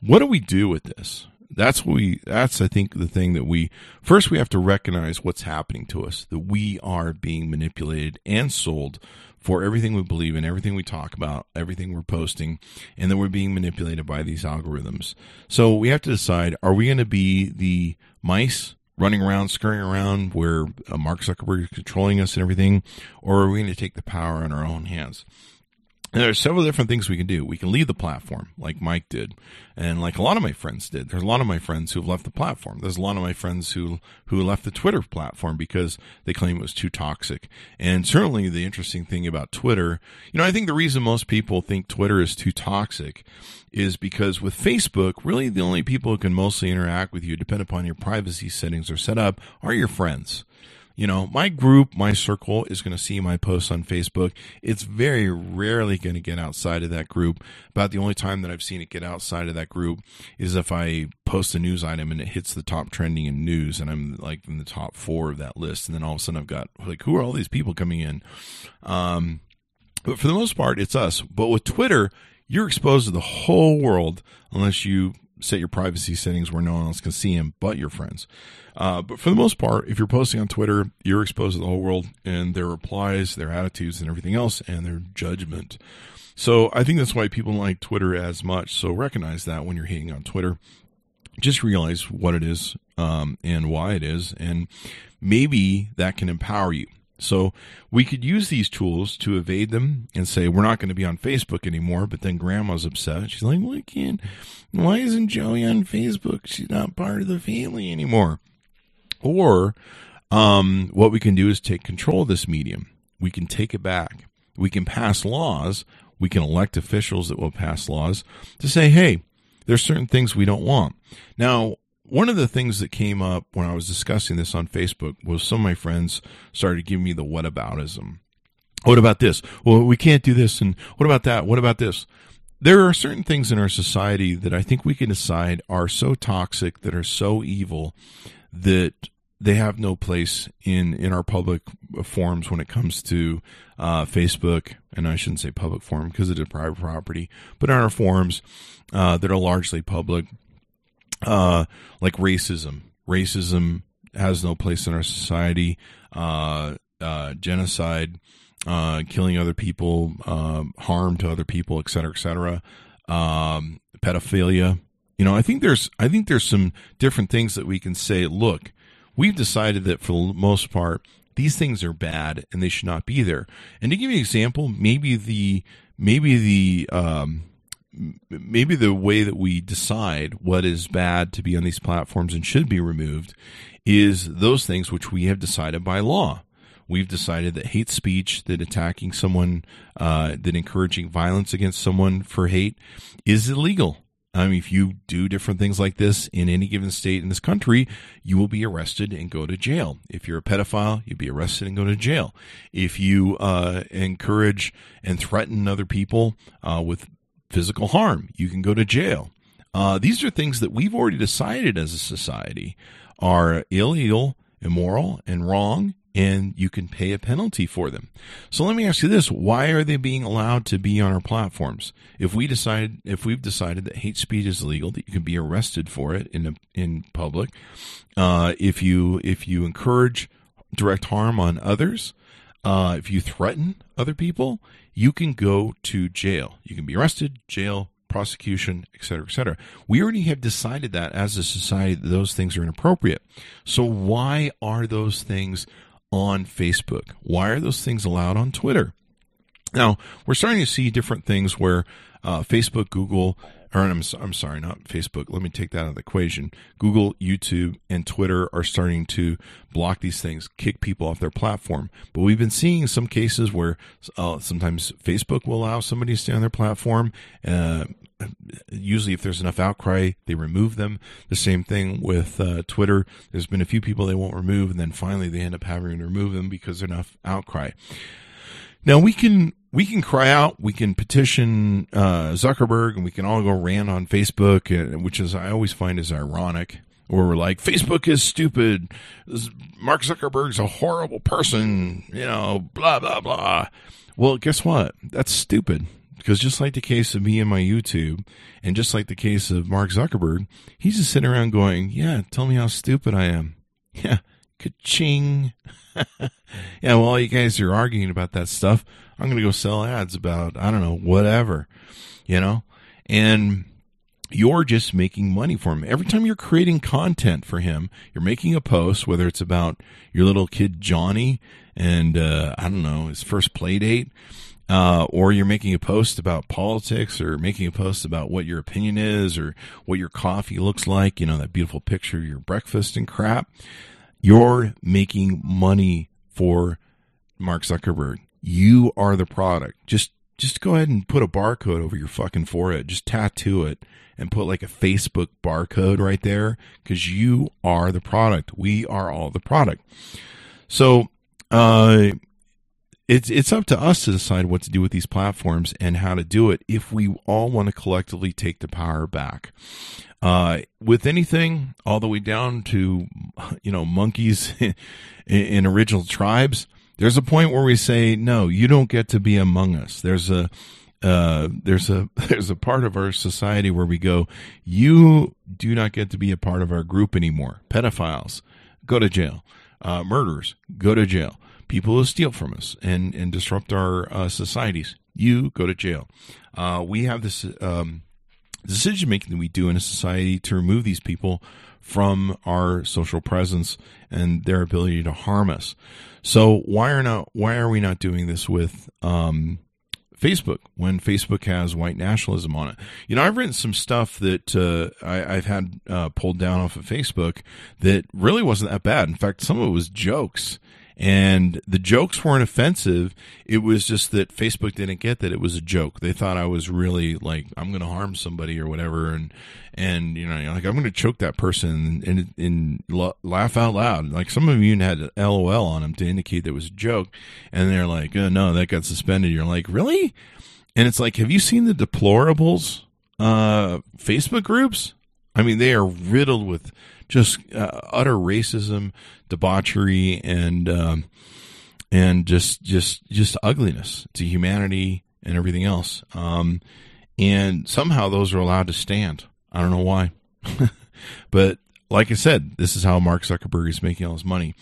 What do we do with this? That's what we, that's, I think, the thing that we, first we have to recognize what's happening to us, that we are being manipulated and sold for everything we believe in, everything we talk about, everything we're posting, and that we're being manipulated by these algorithms. So we have to decide, are we going to be the mice running around, scurrying around where uh, Mark Zuckerberg is controlling us and everything, or are we going to take the power in our own hands? And there are several different things we can do. We can leave the platform, like Mike did, and like a lot of my friends did. There's a lot of my friends who've left the platform. There's a lot of my friends who who left the Twitter platform because they claim it was too toxic. And certainly, the interesting thing about Twitter, you know, I think the reason most people think Twitter is too toxic is because with Facebook, really the only people who can mostly interact with you, depend upon your privacy settings are set up, are your friends you know, my group, my circle is going to see my posts on Facebook. It's very rarely going to get outside of that group. About the only time that I've seen it get outside of that group is if I post a news item and it hits the top trending in news and I'm like in the top four of that list. And then all of a sudden I've got like, who are all these people coming in? Um, but for the most part, it's us. But with Twitter, you're exposed to the whole world unless you set your privacy settings where no one else can see them but your friends. Uh, but for the most part, if you're posting on Twitter, you're exposed to the whole world and their replies, their attitudes, and everything else, and their judgment. So I think that's why people like Twitter as much. So recognize that when you're hating on Twitter. Just realize what it is um, and why it is, and maybe that can empower you. So we could use these tools to evade them and say we're not going to be on Facebook anymore. But then Grandma's upset. She's like, "Why can't? Why isn't Joey on Facebook? She's not part of the family anymore." Or um, what we can do is take control of this medium. We can take it back. We can pass laws. We can elect officials that will pass laws to say, "Hey, there's certain things we don't want." Now, one of the things that came up when I was discussing this on Facebook was some of my friends started giving me the whataboutism. What about this? Well, we can't do this. And what about that? What about this? There are certain things in our society that I think we can decide are so toxic, that are so evil, that they have no place in, in our public forums when it comes to uh, Facebook. And I shouldn't say public forum because it is private property, but in our forums uh, that are largely public uh, like racism. Racism has no place in our society. Uh, uh, genocide, uh, killing other people, um, harm to other people, et cetera, et cetera. Um, pedophilia. You know, I think there's, I think there's some different things that we can say. Look, we've decided that for the most part, these things are bad and they should not be there. And to give you an example, maybe the, maybe the, um, maybe the way that we decide what is bad to be on these platforms and should be removed is those things which we have decided by law. We've decided that hate speech, that attacking someone, uh, that encouraging violence against someone for hate is illegal. I mean, if you do different things like this in any given state in this country, you will be arrested and go to jail. If you're a pedophile, you'll be arrested and go to jail. If you uh, encourage and threaten other people uh, with physical harm. You can go to jail. Uh, these are things that we've already decided as a society are illegal, immoral, and wrong, and you can pay a penalty for them. So let me ask you this: Why are they being allowed to be on our platforms? If we decide, if we've decided that hate speech is illegal, that you can be arrested for it in a, in public, uh, if you if you encourage direct harm on others, uh, if you threaten other people, you can go to jail. You can be arrested, jail, prosecution, etc., etc. We already have decided that as a society that those things are inappropriate. So why are those things on Facebook? Why are those things allowed on Twitter? Now we're starting to see different things where uh, Facebook, Google, or I'm, I'm sorry, not Facebook. Let me take that out of the equation. Google, YouTube, and Twitter are starting to block these things, kick people off their platform. But we've been seeing some cases where uh, sometimes Facebook will allow somebody to stay on their platform. Uh, usually, if there's enough outcry, they remove them. The same thing with uh, Twitter. There's been a few people they won't remove, and then finally they end up having to remove them because there's enough outcry. Now we can we can cry out, we can petition uh, Zuckerberg, and we can all go rant on Facebook, uh, which is I always find is ironic. Where we're like, Facebook is stupid. Mark Zuckerberg's a horrible person. You know, blah blah blah. Well, guess what? That's stupid. Because just like the case of me and my YouTube, and just like the case of Mark Zuckerberg, he's just sitting around going, "Yeah, tell me how stupid I am." Yeah, ka-ching. yeah, while you guys are arguing about that stuff, I'm going to go sell ads about, I don't know, whatever, you know? And you're just making money for him. Every time you're creating content for him, you're making a post, whether it's about your little kid Johnny and, uh, I don't know, his first play date. Uh, or you're making a post about politics or making a post about what your opinion is or what your coffee looks like, you know, that beautiful picture of your breakfast and crap, you're making money for Mark Zuckerberg. You are the product. Just just go ahead and put a barcode over your fucking forehead. Just tattoo it and put like a Facebook barcode right there because you are the product. We are all the product. So, uh, it's it's up to us to decide what to do with these platforms and how to do it if we all want to collectively take the power back. Uh, with anything, all the way down to you know monkeys in, in original tribes, there's a point where we say, no, you don't get to be among us. There's a uh, there's a there's a part of our society where we go, you do not get to be a part of our group anymore. Pedophiles, go to jail. Uh, murderers, go to jail people who steal from us and, and disrupt our uh, societies, you go to jail. Uh, we have this um, decision making that we do in a society to remove these people from our social presence and their ability to harm us. So why are not why are we not doing this with um, Facebook when Facebook has white nationalism on it. You know, I've written some stuff that uh, I, have had uh, pulled down off of Facebook that really wasn't that bad. In fact, some of it was jokes and the jokes weren't offensive. It was just that Facebook didn't get that it was a joke. They thought I was really like I'm going to harm somebody or whatever, and and you know like I'm going to choke that person and, and, laugh out loud. Like some of you had LOL on them to indicate that it was a joke, and they're like, oh, no, that got suspended. You're like, really? And it's like, have you seen the deplorables uh, Facebook groups? I mean, they are riddled with just uh, utter racism, debauchery, and um, and just just just ugliness to humanity and everything else. Um, and somehow those are allowed to stand. I don't know why, but like I said, this is how Mark Zuckerberg is making all his money.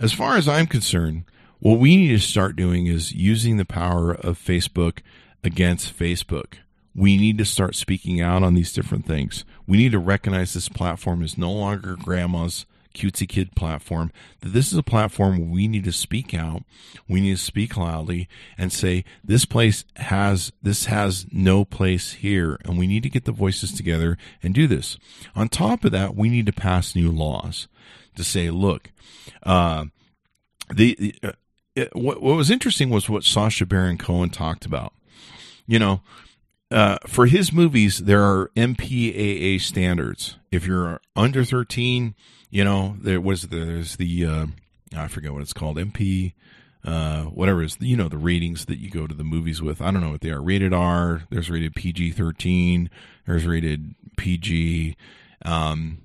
As far as I'm concerned, what we need to start doing is using the power of Facebook against Facebook we need to start speaking out on these different things. We need to recognize this platform is no longer grandma's cutesy kid platform, that this is a platform we need to speak out. We need to speak loudly and say, this place has, this has no place here. And we need to get the voices together and do this. On top of that, we need to pass new laws to say, look, uh, the, uh, it, what, what was interesting was what Sacha Baron Cohen talked about. You know, uh, for his movies, there are MPAA standards. If you're under 13, you know, there was there's the uh, I forget what it's called, MP, uh, whatever is you know the ratings that you go to the movies with. I don't know what they are. Rated R. There's rated PG 13. There's rated PG, um,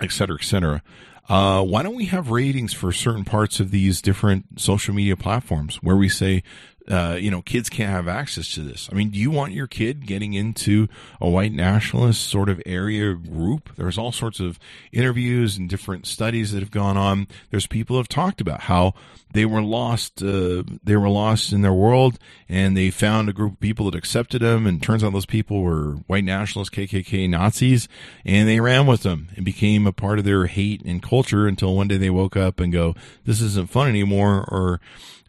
et cetera, et cetera. Uh, why don't we have ratings for certain parts of these different social media platforms where we say uh, you know, kids can't have access to this. I mean, do you want your kid getting into a white nationalist sort of area group? There's all sorts of interviews and different studies that have gone on. There's people have talked about how they were lost, uh, they were lost in their world and they found a group of people that accepted them. And turns out those people were white nationalists, KKK Nazis, and they ran with them and became a part of their hate and culture until one day they woke up and go, this isn't fun anymore. Or,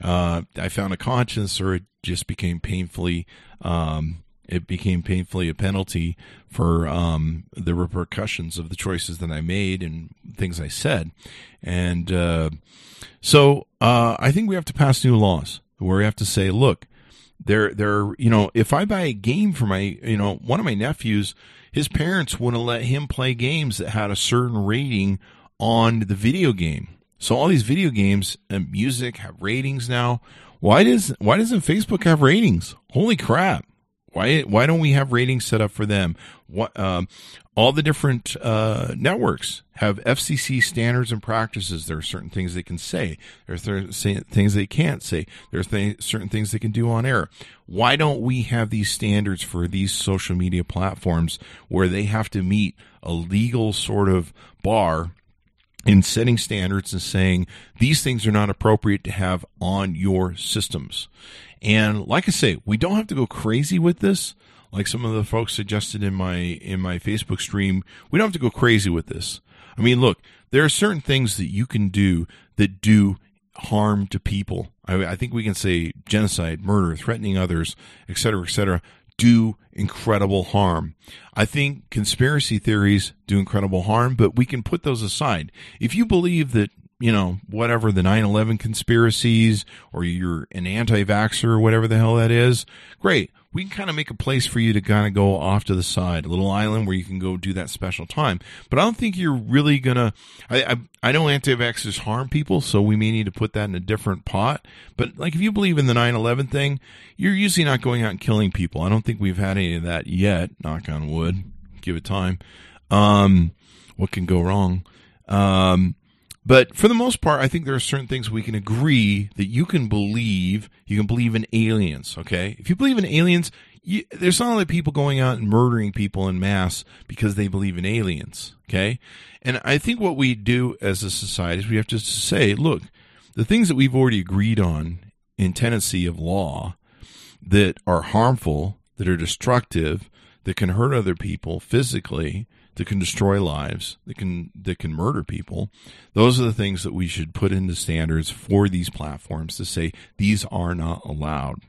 uh, I found a conscience, or it just became painfully. Um, it became painfully a penalty for um, the repercussions of the choices that I made and things I said. And uh, so uh, I think we have to pass new laws where we have to say, look, there, there, you know, if I buy a game for my, you know, one of my nephews, his parents wouldn't let him play games that had a certain rating on the video game. So all these video games and music have ratings now. Why does why doesn't Facebook have ratings? Holy crap! Why why don't we have ratings set up for them? What um, all the different uh, networks have FCC standards and practices. There are certain things they can say. There's things they can't say. There's th- certain things they can do on air. Why don't we have these standards for these social media platforms where they have to meet a legal sort of bar in setting standards and saying these things are not appropriate to have on your systems. And like I say, we don't have to go crazy with this. Like some of the folks suggested in my in my Facebook stream, we don't have to go crazy with this. I mean, look, there are certain things that you can do that do harm to people. I, I think we can say genocide, murder, threatening others, et cetera, et cetera, do incredible harm. I think conspiracy theories do incredible harm, but we can put those aside. If you believe that you know, whatever the 9-11 conspiracies or you're an anti-vaxxer or whatever the hell that is, great. We can kind of make a place for you to kind of go off to the side, a little island where you can go do that special time. But I don't think you're really gonna. I I, I know anti-vaxxers harm people, so we may need to put that in a different pot. But like if you believe in the 9/11 thing, you're usually not going out and killing people. I don't think we've had any of that yet. Knock on wood. Give it time. Um, what can go wrong? Um, but for the most part, I think there are certain things we can agree that you can believe. You can believe in aliens, okay? If you believe in aliens, you, there's not like people going out and murdering people in mass because they believe in aliens, okay? And I think what we do as a society is we have to say, look, the things that we've already agreed on in tenancy of law that are harmful, that are destructive, that can hurt other people physically, that can destroy lives, that can that can murder people. Those are the things that we should put into standards for these platforms to say these are not allowed.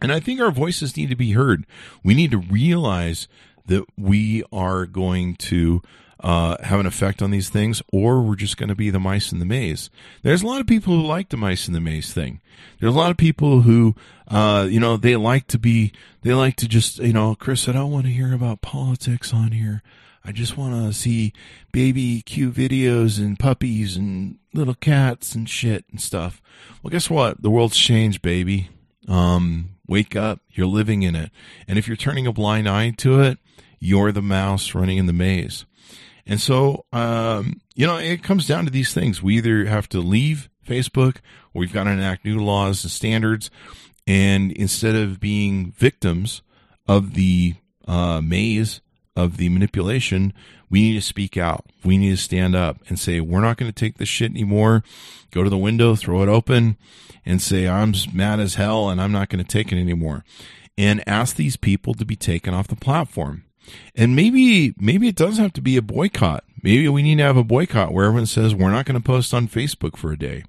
And I think our voices need to be heard. We need to realize that we are going to uh, have an effect on these things, or we're just going to be the mice in the maze. There's a lot of people who like the mice in the maze thing. There's a lot of people who, uh, you know, they like to be, they like to just, you know, Chris, I don't want to hear about politics on here. I just want to see baby cute videos and puppies and little cats and shit and stuff. Well, guess what? The world's changed, baby. Um, wake up. You're living in it. And if you're turning a blind eye to it, you're the mouse running in the maze. And so, um, you know, it comes down to these things. We either have to leave Facebook or we've got to enact new laws and standards. And instead of being victims of the uh, maze of the manipulation, we need to speak out. We need to stand up and say, we're not going to take this shit anymore. Go to the window, throw it open, and say, I'm mad as hell and I'm not going to take it anymore. And ask these people to be taken off the platform. And maybe, maybe it does have to be a boycott. Maybe we need to have a boycott where everyone says, we're not going to post on Facebook for a day.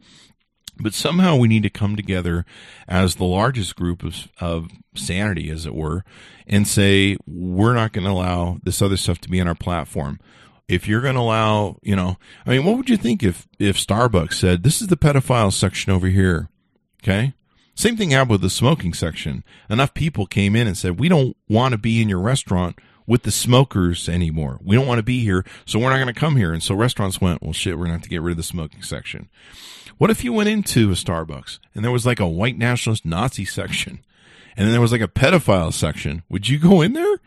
But somehow we need to come together as the largest group of, of sanity, as it were, and say, we're not going to allow this other stuff to be on our platform. If you're going to allow, you know, I mean, what would you think if, if Starbucks said, this is the pedophile section over here? Okay. Same thing happened with the smoking section. Enough people came in and said, we don't want to be in your restaurant with the smokers anymore. We don't want to be here, so we're not going to come here. And so restaurants went, well, shit, we're going to have to get rid of the smoking section. What if you went into a Starbucks and there was like a white nationalist Nazi section and then there was like a pedophile section? Would you go in there?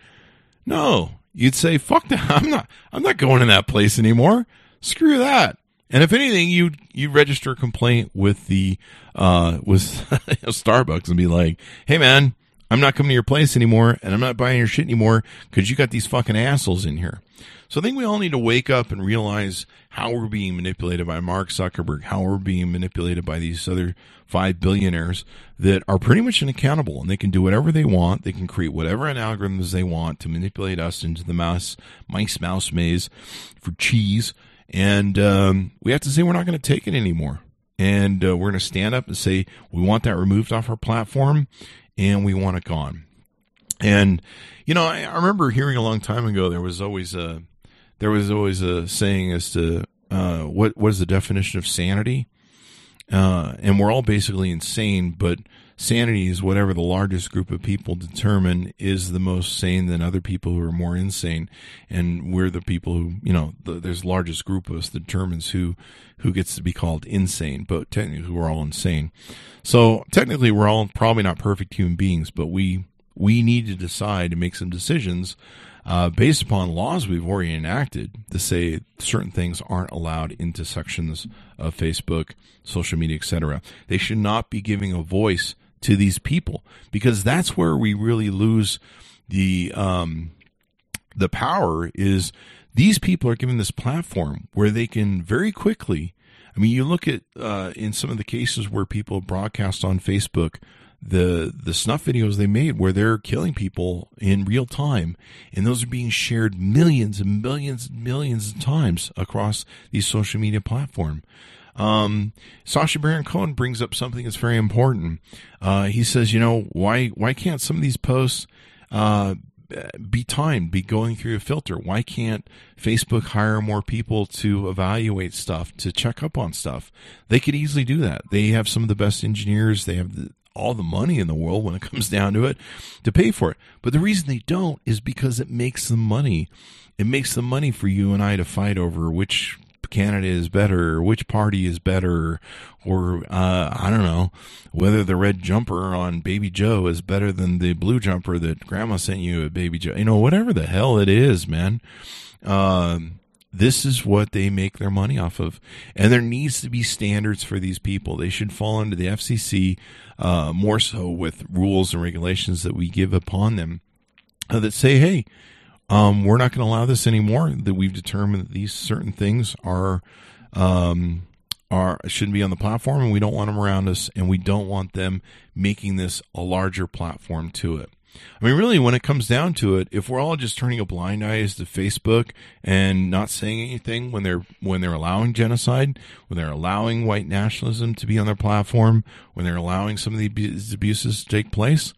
No. You'd say, fuck that. I'm not, I'm not going in that place anymore. Screw that. And if anything, you you register a complaint with the uh, with Starbucks and be like, "Hey, man, I'm not coming to your place anymore, and I'm not buying your shit anymore because you got these fucking assholes in here." So I think we all need to wake up and realize how we're being manipulated by Mark Zuckerberg, how we're being manipulated by these other five billionaires that are pretty much unaccountable and they can do whatever they want. They can create whatever algorithms they want to manipulate us into the mouse, mice, mouse maze for cheese. And um, we have to say we're not going to take it anymore. And uh, we're going to stand up and say we want that removed off our platform and we want it gone. And, you know, I, I remember hearing a long time ago there was always a there was always a saying as to uh, what what is the definition of sanity, uh, and we're all basically insane, but sanity is whatever the largest group of people determine is the most sane than other people who are more insane, and we're the people who you know the, there's the largest group of us that determines who who gets to be called insane, but technically we're all insane. So technically we're all probably not perfect human beings, but we we need to decide and make some decisions uh, based upon laws we've already enacted to say certain things aren't allowed into sections of Facebook, social media, etc. They should not be giving a voice to these people because that's where we really lose the um, the power. Is these people are given this platform where they can very quickly. I mean, you look at uh, in some of the cases where people broadcast on Facebook the the snuff videos they made where they're killing people in real time and those are being shared millions and millions and millions of times across these social media platform Um, Sacha Baron Cohen brings up something that's very important. Uh, he says, you know, why why can't some of these posts uh, be timed, be going through a filter? Why can't Facebook hire more people to evaluate stuff, to check up on stuff? They could easily do that. They have some of the best engineers. They have the, all the money in the world when it comes down to it to pay for it. But the reason they don't is because it makes them money. It makes them money for you and I to fight over which candidate is better, which party is better, or uh, I don't know whether the red jumper on Baby Joe is better than the blue jumper that Grandma sent you at Baby Joe. You know, whatever the hell it is, man. Um, this is what they make their money off of, and there needs to be standards for these people. They should fall under the FCC uh, more so with rules and regulations that we give upon them uh, that say, hey um, we're not going to allow this anymore. That we've determined that these certain things are um, are shouldn't be on the platform, and we don't want them around us, and we don't want them making this a larger platform to it. I mean, really, when it comes down to it, if we're all just turning a blind eye to Facebook and not saying anything when they're when they're allowing genocide, when they're allowing white nationalism to be on their platform, when they're allowing some of these abuses to take place,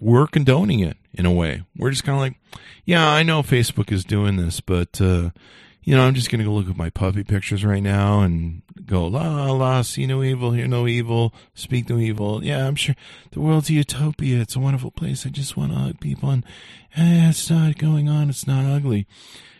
we're condoning it in a way. We're just kind of like, yeah, I know Facebook is doing this, but, uh, you know, I'm just going to go look at my puppy pictures right now and go, la, la, la, see no evil, hear no evil, speak no evil. Yeah, I'm sure the world's a utopia. It's a wonderful place. I just want to hug people and, eh, it's not going on. It's not ugly.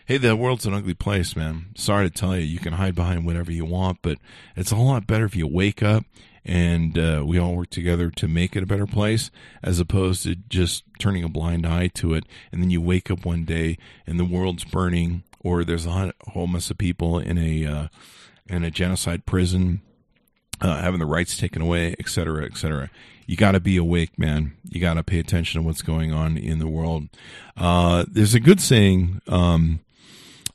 Hey, the world's an ugly place, man. Sorry to tell you, you can hide behind whatever you want, but it's a whole lot better if you wake up and uh, we all work together to make it a better place as opposed to just turning a blind eye to it and then you wake up one day and the world's burning or there's a whole mess of people in a uh, in a genocide prison uh, having the rights taken away et cetera et cetera you got to be awake man you got to pay attention to what's going on in the world uh, there's a good saying um,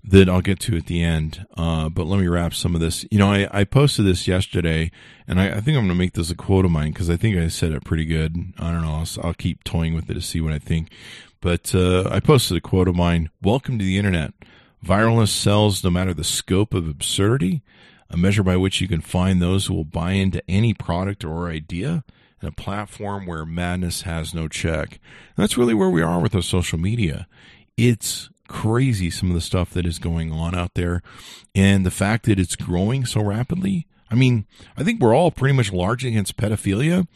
that I'll get to at the end. Uh, but let me wrap some of this. You know, I, I posted this yesterday, and I, I think I'm going to make this a quote of mine because I think I said it pretty good. I don't know. I'll, I'll keep toying with it to see what I think. But uh, I posted a quote of mine Welcome to the internet. Viralness sells no matter the scope of absurdity, a measure by which you can find those who will buy into any product or idea, and a platform where madness has no check. And that's really where we are with our social media. It's crazy some of the stuff that is going on out there and the fact that it's growing so rapidly. I mean, I think we're all pretty much large against pedophilia.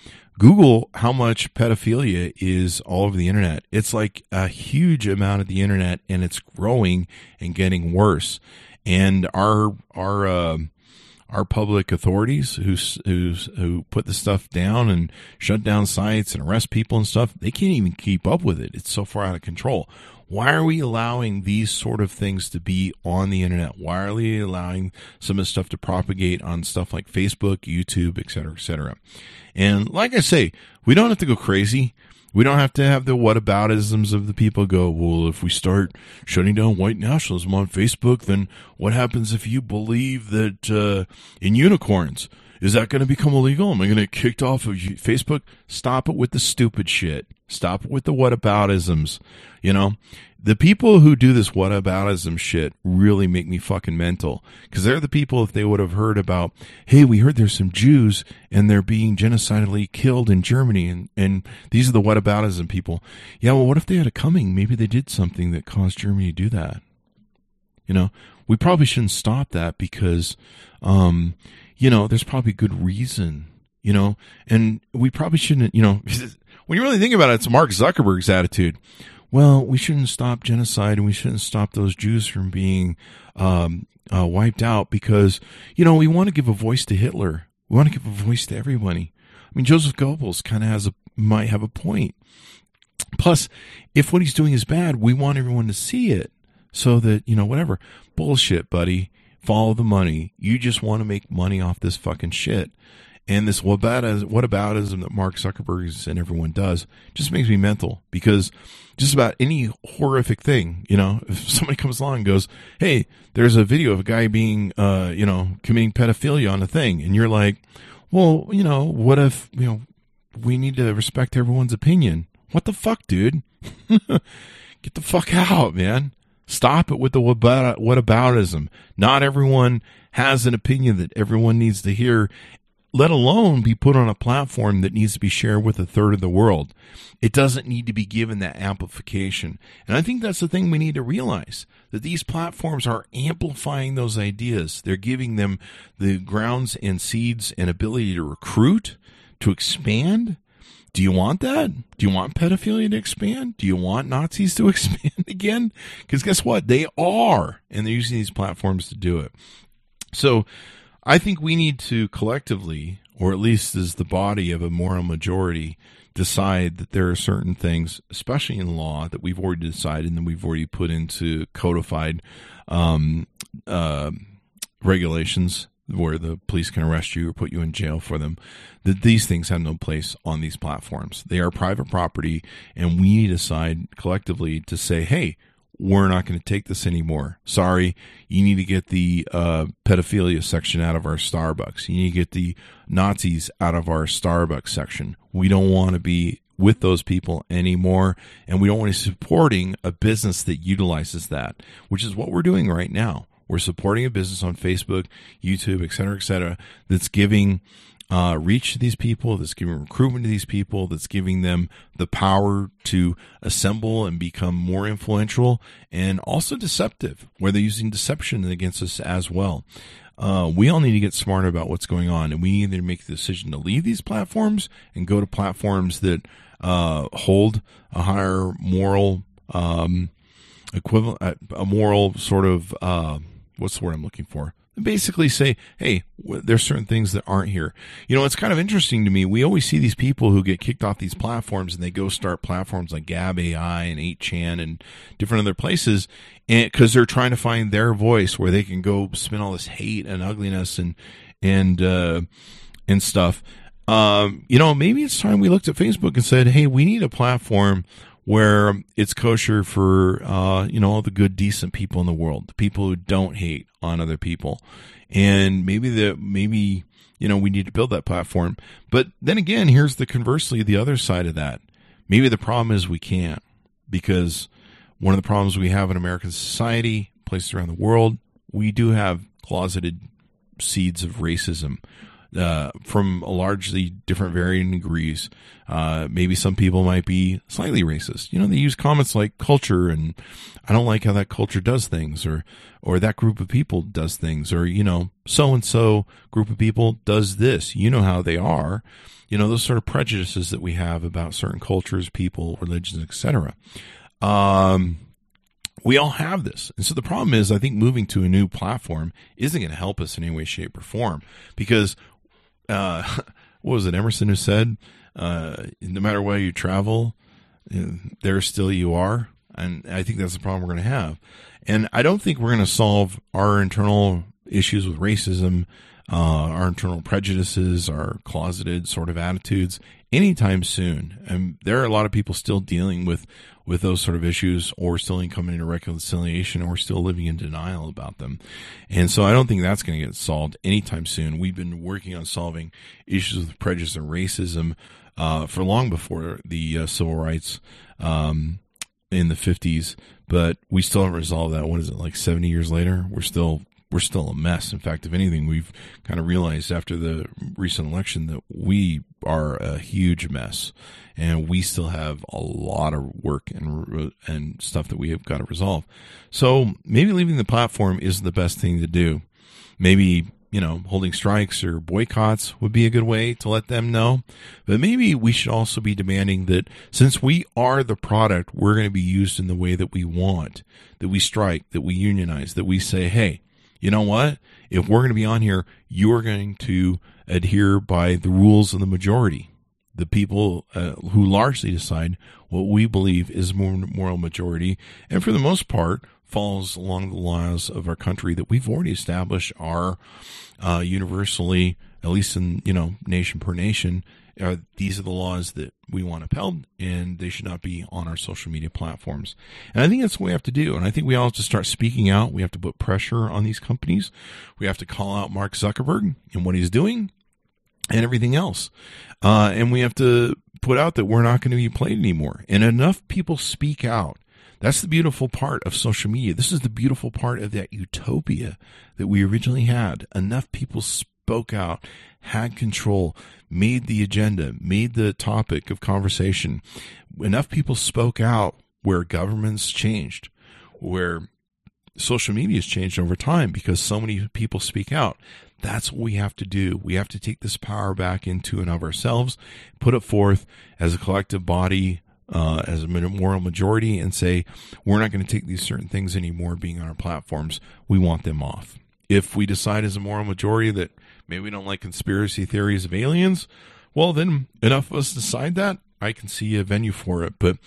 Google how much pedophilia is all over the internet. It's like a huge amount of the internet and it's growing and getting worse. And our, our, uh, our public authorities who who who put the stuff down and shut down sites and arrest people and stuff, they can't even keep up with it. It's so far out of control. Why are we allowing these sort of things to be on the internet? Why are we allowing some of the stuff to propagate on stuff like Facebook, YouTube, et cetera, et cetera? And like I say, we don't have to go crazy. We don't have to have the whataboutisms of the people go, well, if we start shutting down white nationalism on Facebook, then what happens if you believe that uh, in unicorns? Is that going to become illegal? Am I going to get kicked off of Facebook? Stop it with the stupid shit. Stop it with the whataboutisms. You know, the people who do this whataboutism shit really make me fucking mental because they're the people if they would have heard about, hey, we heard there's some Jews and they're being genocidally killed in Germany and, and these are the whataboutism people. Yeah, well, what if they had a coming? Maybe they did something that caused Germany to do that. You know, we probably shouldn't stop that because, um, you know, there's probably good reason, you know, and we probably shouldn't, you know, when you really think about it, it's Mark Zuckerberg's attitude. Well, we shouldn't stop genocide and we shouldn't stop those Jews from being um, uh, wiped out because, you know, we want to give a voice to Hitler. We want to give a voice to everybody. I mean, Joseph Goebbels kind of has a, might have a point. Plus, if what he's doing is bad, we want everyone to see it so that, you know, whatever. Bullshit, buddy follow the money. You just want to make money off this fucking shit. And this what about what that Mark Zuckerberg and everyone does just makes me mental because just about any horrific thing, you know, if somebody comes along and goes, "Hey, there's a video of a guy being, uh, you know, committing pedophilia on a thing," and you're like, "Well, you know, what if, you know, we need to respect everyone's opinion?" What the fuck, dude? Get the fuck out, man. Stop it with the what aboutism. Not everyone has an opinion that everyone needs to hear let alone be put on a platform that needs to be shared with a third of the world. It doesn't need to be given that amplification. And I think that's the thing we need to realize that these platforms are amplifying those ideas. They're giving them the grounds and seeds and ability to recruit, to expand. Do you want that? Do you want pedophilia to expand? Do you want Nazis to expand again? Because guess what? They are, and they're using these platforms to do it. So, I think we need to collectively, or at least as the body of a moral majority, decide that there are certain things, especially in law, that we've already decided and that we've already put into codified um, uh, regulations where the police can arrest you or put you in jail for them, that these things have no place on these platforms. They are private property, and we need to decide collectively to say, hey, we're not going to take this anymore. Sorry, you need to get the uh, pedophilia section out of our Starbucks. You need to get the Nazis out of our Starbucks section. We don't want to be with those people anymore, and we don't want to be supporting a business that utilizes that, which is what we're doing right now. We're supporting a business on Facebook, YouTube, et cetera, et cetera, that's giving uh, reach to these people, that's giving recruitment to these people, that's giving them the power to assemble and become more influential and also deceptive, where they're using deception against us as well. Uh, we all need to get smarter about what's going on, and we need to make the decision to leave these platforms and go to platforms that uh, hold a higher moral um, equivalent, a moral sort of uh, what's the word I'm looking for? Basically say, hey, there's certain things that aren't here. You know, it's kind of interesting to me. We always see these people who get kicked off these platforms and they go start platforms like Gab AI and 8chan and different other places because they're trying to find their voice where they can go spin all this hate and ugliness and, and, uh, and stuff. Um, you know, maybe it's time we looked at Facebook and said, hey, we need a platform where it's kosher for uh, you know all the good decent people in the world the people who don't hate on other people. And maybe the maybe you know we need to build that platform. But then again here's the conversely the other side of that. Maybe the problem is we can't because one of the problems we have in american society places around the world we do have closeted seeds of racism uh, from a largely different varying degrees. Uh, maybe some people might be slightly racist. You know, they use comments like culture and I don't like how that culture does things or, or that group of people does things or, you know, so and so group of people does this. You know how they are. You know, those sort of prejudices that we have about certain cultures, people, religions, etc. Um, we all have this. And so the problem is, I think moving to a new platform isn't going to help us in any way, shape, or form because uh, what was it, Emerson who said, uh, no matter where you travel, there still you are. And I think that's the problem we're going to have. And I don't think we're going to solve our internal issues with racism, uh, our internal prejudices, our closeted sort of attitudes anytime soon. And there are a lot of people still dealing with with those sort of issues or still in coming into reconciliation or still living in denial about them. And so I don't think that's going to get solved anytime soon. We've been working on solving issues with prejudice and racism uh, for long before the uh, civil rights um, in the 50s, but we still haven't resolved that. What is it, like 70 years later? We're still we're still a mess. In fact, if anything, we've kind of realized after the recent election that we are a huge mess, and we still have a lot of work and and stuff that we have got to resolve. So maybe leaving the platform isn't the best thing to do. Maybe you know holding strikes or boycotts would be a good way to let them know. But maybe we should also be demanding that since we are the product, we're going to be used in the way that we want. That we strike, that we unionize, that we say, hey you know what? If we're going to be on here, you are going to adhere by the rules of the majority, the people uh, who largely decide what we believe is moral majority, and for the most part, falls along the laws of our country that we've already established are uh, universally, at least in you know nation per nation, uh, these are the laws that we want upheld and they should not be on our social media platforms. And I think that's what we have to do. And I think we all have to start speaking out. We have to put pressure on these companies. We have to call out Mark Zuckerberg and what he's doing and everything else. Uh, and we have to put out that we're not going to be played anymore. And enough people speak out That's the beautiful part of social media. This is the beautiful part of that utopia that we originally had. Enough people spoke out, had control, made the agenda, made the topic of conversation. Enough people spoke out where governments changed, where social media has changed over time because so many people speak out. That's what we have to do. We have to take this power back into and of ourselves, put it forth as a collective body, uh, as a moral majority, and say, we're not going to take these certain things anymore being on our platforms. We want them off. If we decide as a moral majority that maybe we don't like conspiracy theories of aliens, well, then enough of us decide that. I can see a venue for it. But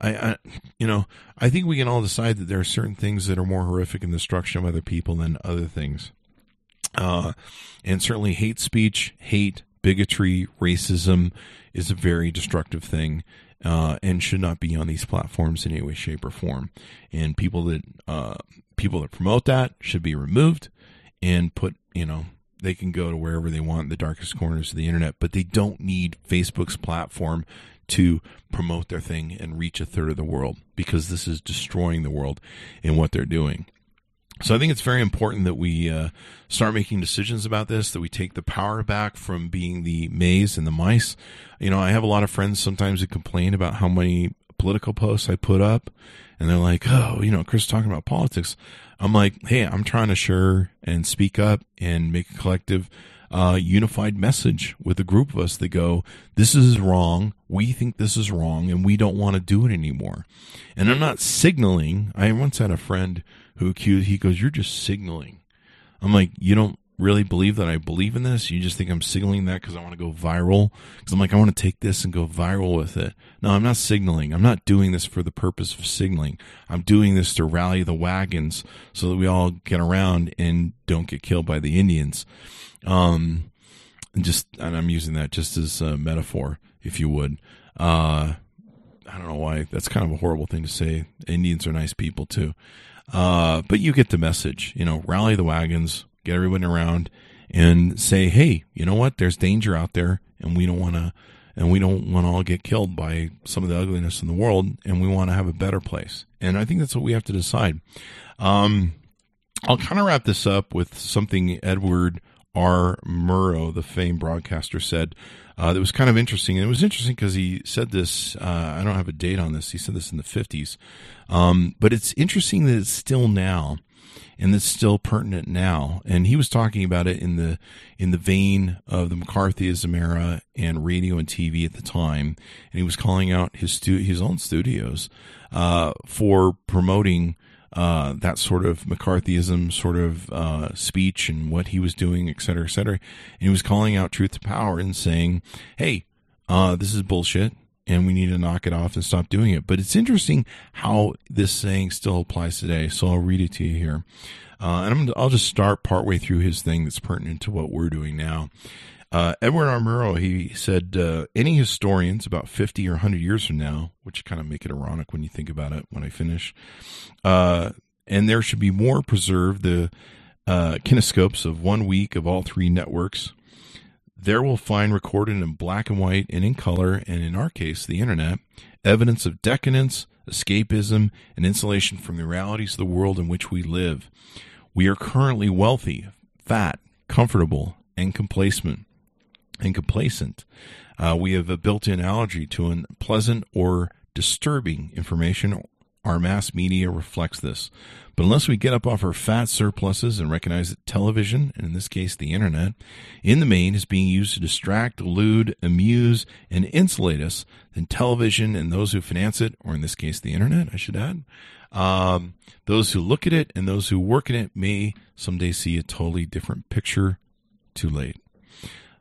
I, I, you know, I think we can all decide that there are certain things that are more horrific in the destruction of other people than other things. Uh, and certainly hate speech, hate, bigotry, racism is a very destructive thing. Uh, and should not be on these platforms in any way, shape, or form. And people that uh, people that promote that should be removed and put, you know, they can go to wherever they want, the darkest corners of the internet, but they don't need Facebook's platform to promote their thing and reach a third of the world because this is destroying the world in what they're doing. So I think it's very important that we uh, start making decisions about this, that we take the power back from being the maze and the mice. You know, I have a lot of friends sometimes who complain about how many political posts I put up, and they're like, "Oh, you know, Chris talking about politics." I'm like, "Hey, I'm trying to share and speak up and make a collective uh, unified message with a group of us that go, this is wrong. We think this is wrong and we don't want to do it anymore. And I'm not signaling. I once had a friend who accused, he goes, you're just signaling. I'm like, you don't really believe that I believe in this. You just think I'm signaling that because I want to go viral. Because I'm like, I want to take this and go viral with it. No, I'm not signaling. I'm not doing this for the purpose of signaling. I'm doing this to rally the wagons so that we all get around and don't get killed by the Indians. Um, and just, and I'm using that just as a metaphor, if you would. Uh, I don't know why. That's kind of a horrible thing to say. Indians are nice people too. Uh, but you get the message, you know, rally the wagons, get everyone around and say, Hey, you know what? There's danger out there and we don't want to, and we don't want to all get killed by some of the ugliness in the world and we want to have a better place. And I think that's what we have to decide. Um, I'll kind of wrap this up with something Edward R. Murrow, the famed broadcaster, said uh, that was kind of interesting. And it was interesting because he said this, uh, I don't have a date on this, he said this in the 50s. Um, but it's interesting that it's still now and it's still pertinent now. And he was talking about it in the in the vein of the McCarthyism era and radio and TV at the time. And he was calling out his stu- his own studios uh, for promoting uh, that sort of McCarthyism sort of uh, speech and what he was doing, et cetera, et cetera. And he was calling out truth to power and saying, hey, uh, this is bullshit and we need to knock it off and stop doing it. But it's interesting how this saying still applies today. So I'll read it to you here. Uh, and i will just start partway through his thing that's pertinent to what we're doing now. Uh, Edward R. Murrow, he said, uh, any historians about 50 or 100 years from now, which kind of make it ironic when you think about it when I finish, uh, and there should be more preserved the uh, kinescopes of one week of all three networks. There we'll find recorded in black and white and in color, and in our case, the internet, evidence of decadence, escapism, and insulation from the realities of the world in which we live. We are currently wealthy, fat, comfortable, and complacent and complacent. Uh, we have a built in allergy to unpleasant or disturbing information. Our mass media reflects this. But unless we get up off our fat surpluses and recognize that television, and in this case the internet, in the main is being used to distract, elude, amuse, and insulate us, then television and those who finance it, or in this case the internet, I should add, um, those who look at it and those who work in it may someday see a totally different picture. Too late.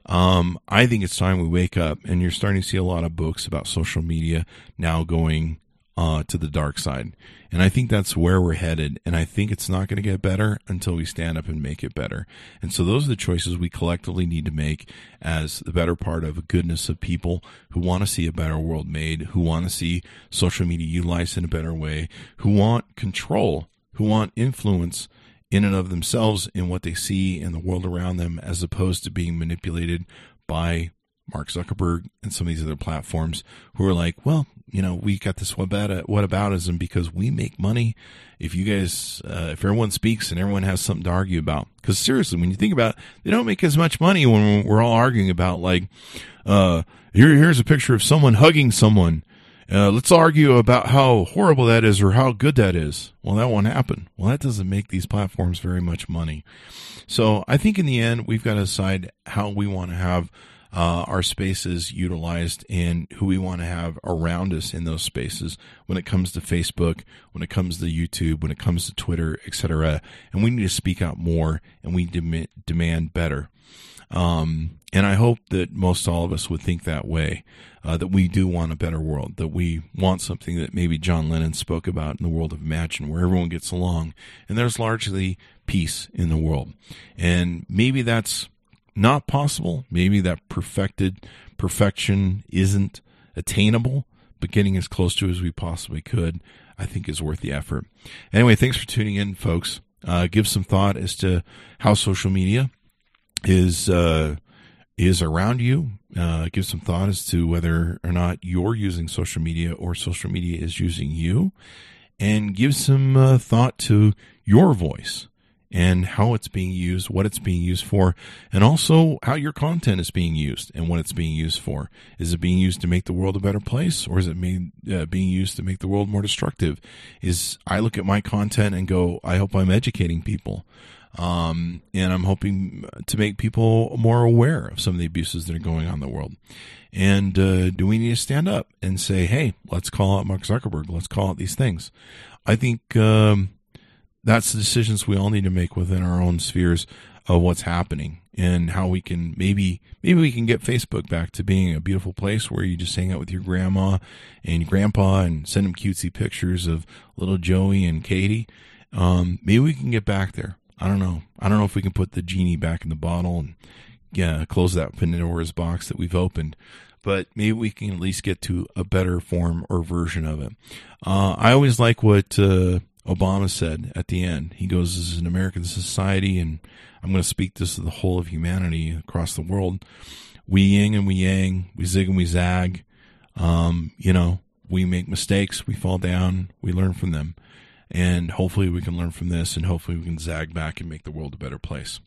Um, I think it's time we wake up, and you're starting to see a lot of books about social media now going uh, to the dark side. And I think that's where we're headed. And I think it's not going to get better until we stand up and make it better. And so those are the choices we collectively need to make as the better part of a goodness of people who want to see a better world made, who want to see social media utilized in a better way, who want control, who want influence in and of themselves in what they see in the world around them as opposed to being manipulated by Mark Zuckerberg and some of these other platforms who are like, well, you know, we got this what about what aboutism because we make money. If you guys, uh, if everyone speaks and everyone has something to argue about, because seriously, when you think about, it, they don't make as much money when we're all arguing about like, uh, here, here's a picture of someone hugging someone. Uh, let's argue about how horrible that is or how good that is. Well, that won't happen. Well, that doesn't make these platforms very much money. So I think in the end, we've got to decide how we want to have uh, our spaces utilized and who we want to have around us in those spaces when it comes to Facebook, when it comes to YouTube, when it comes to Twitter, etc. And we need to speak out more and we dem- demand better. Um, and I hope that most all of us would think that way, uh, that we do want a better world, that we want something that maybe John Lennon spoke about in the world of Imagine, where everyone gets along and there's largely peace in the world. And maybe that's not possible. Maybe that perfected perfection isn't attainable, but getting as close to as we possibly could, I think is worth the effort. Anyway, thanks for tuning in, folks. Uh, give some thought as to how social media is uh, is around you. Uh, give some thought as to whether or not you're using social media or social media is using you, and give some uh, thought to your voice and how it's being used, what it's being used for, and also how your content is being used and what it's being used for. Is it being used to make the world a better place, or is it being uh, being used to make the world more destructive? Is I look at my content and go, I hope I'm educating people. Um, and I'm hoping to make people more aware of some of the abuses that are going on in the world. And uh, do we need to stand up and say, hey, let's call out Mark Zuckerberg, let's call out these things? I think um, that's the decisions we all need to make within our own spheres of what's happening and how we can maybe maybe we can get Facebook back to being a beautiful place where you just hang out with your grandma and grandpa and send them cutesy pictures of little Joey and Katie. Um, maybe we can get back there. I don't know. I don't know if we can put the genie back in the bottle and yeah, close that Pandora's box that we've opened. But maybe we can at least get to a better form or version of it. Uh, I always like what uh, Obama said at the end. He goes, This is an American society, and I'm going to speak this to the whole of humanity across the world. We yin and we yang, we zig and we zag. Um, you know, we make mistakes, we fall down, we learn from them. And hopefully we can learn from this, and hopefully we can zag back and make the world a better place.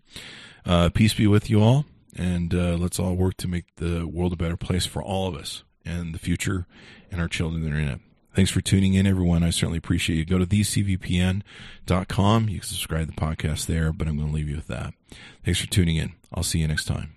Uh, peace be with you all, and uh, let's all work to make the world a better place for all of us and the future and our children that are in it. Thanks for tuning in, everyone. I certainly appreciate you. Go to thecvpn.com. You can subscribe to the podcast there, but I'm going to leave you with that. Thanks for tuning in. I'll see you next time.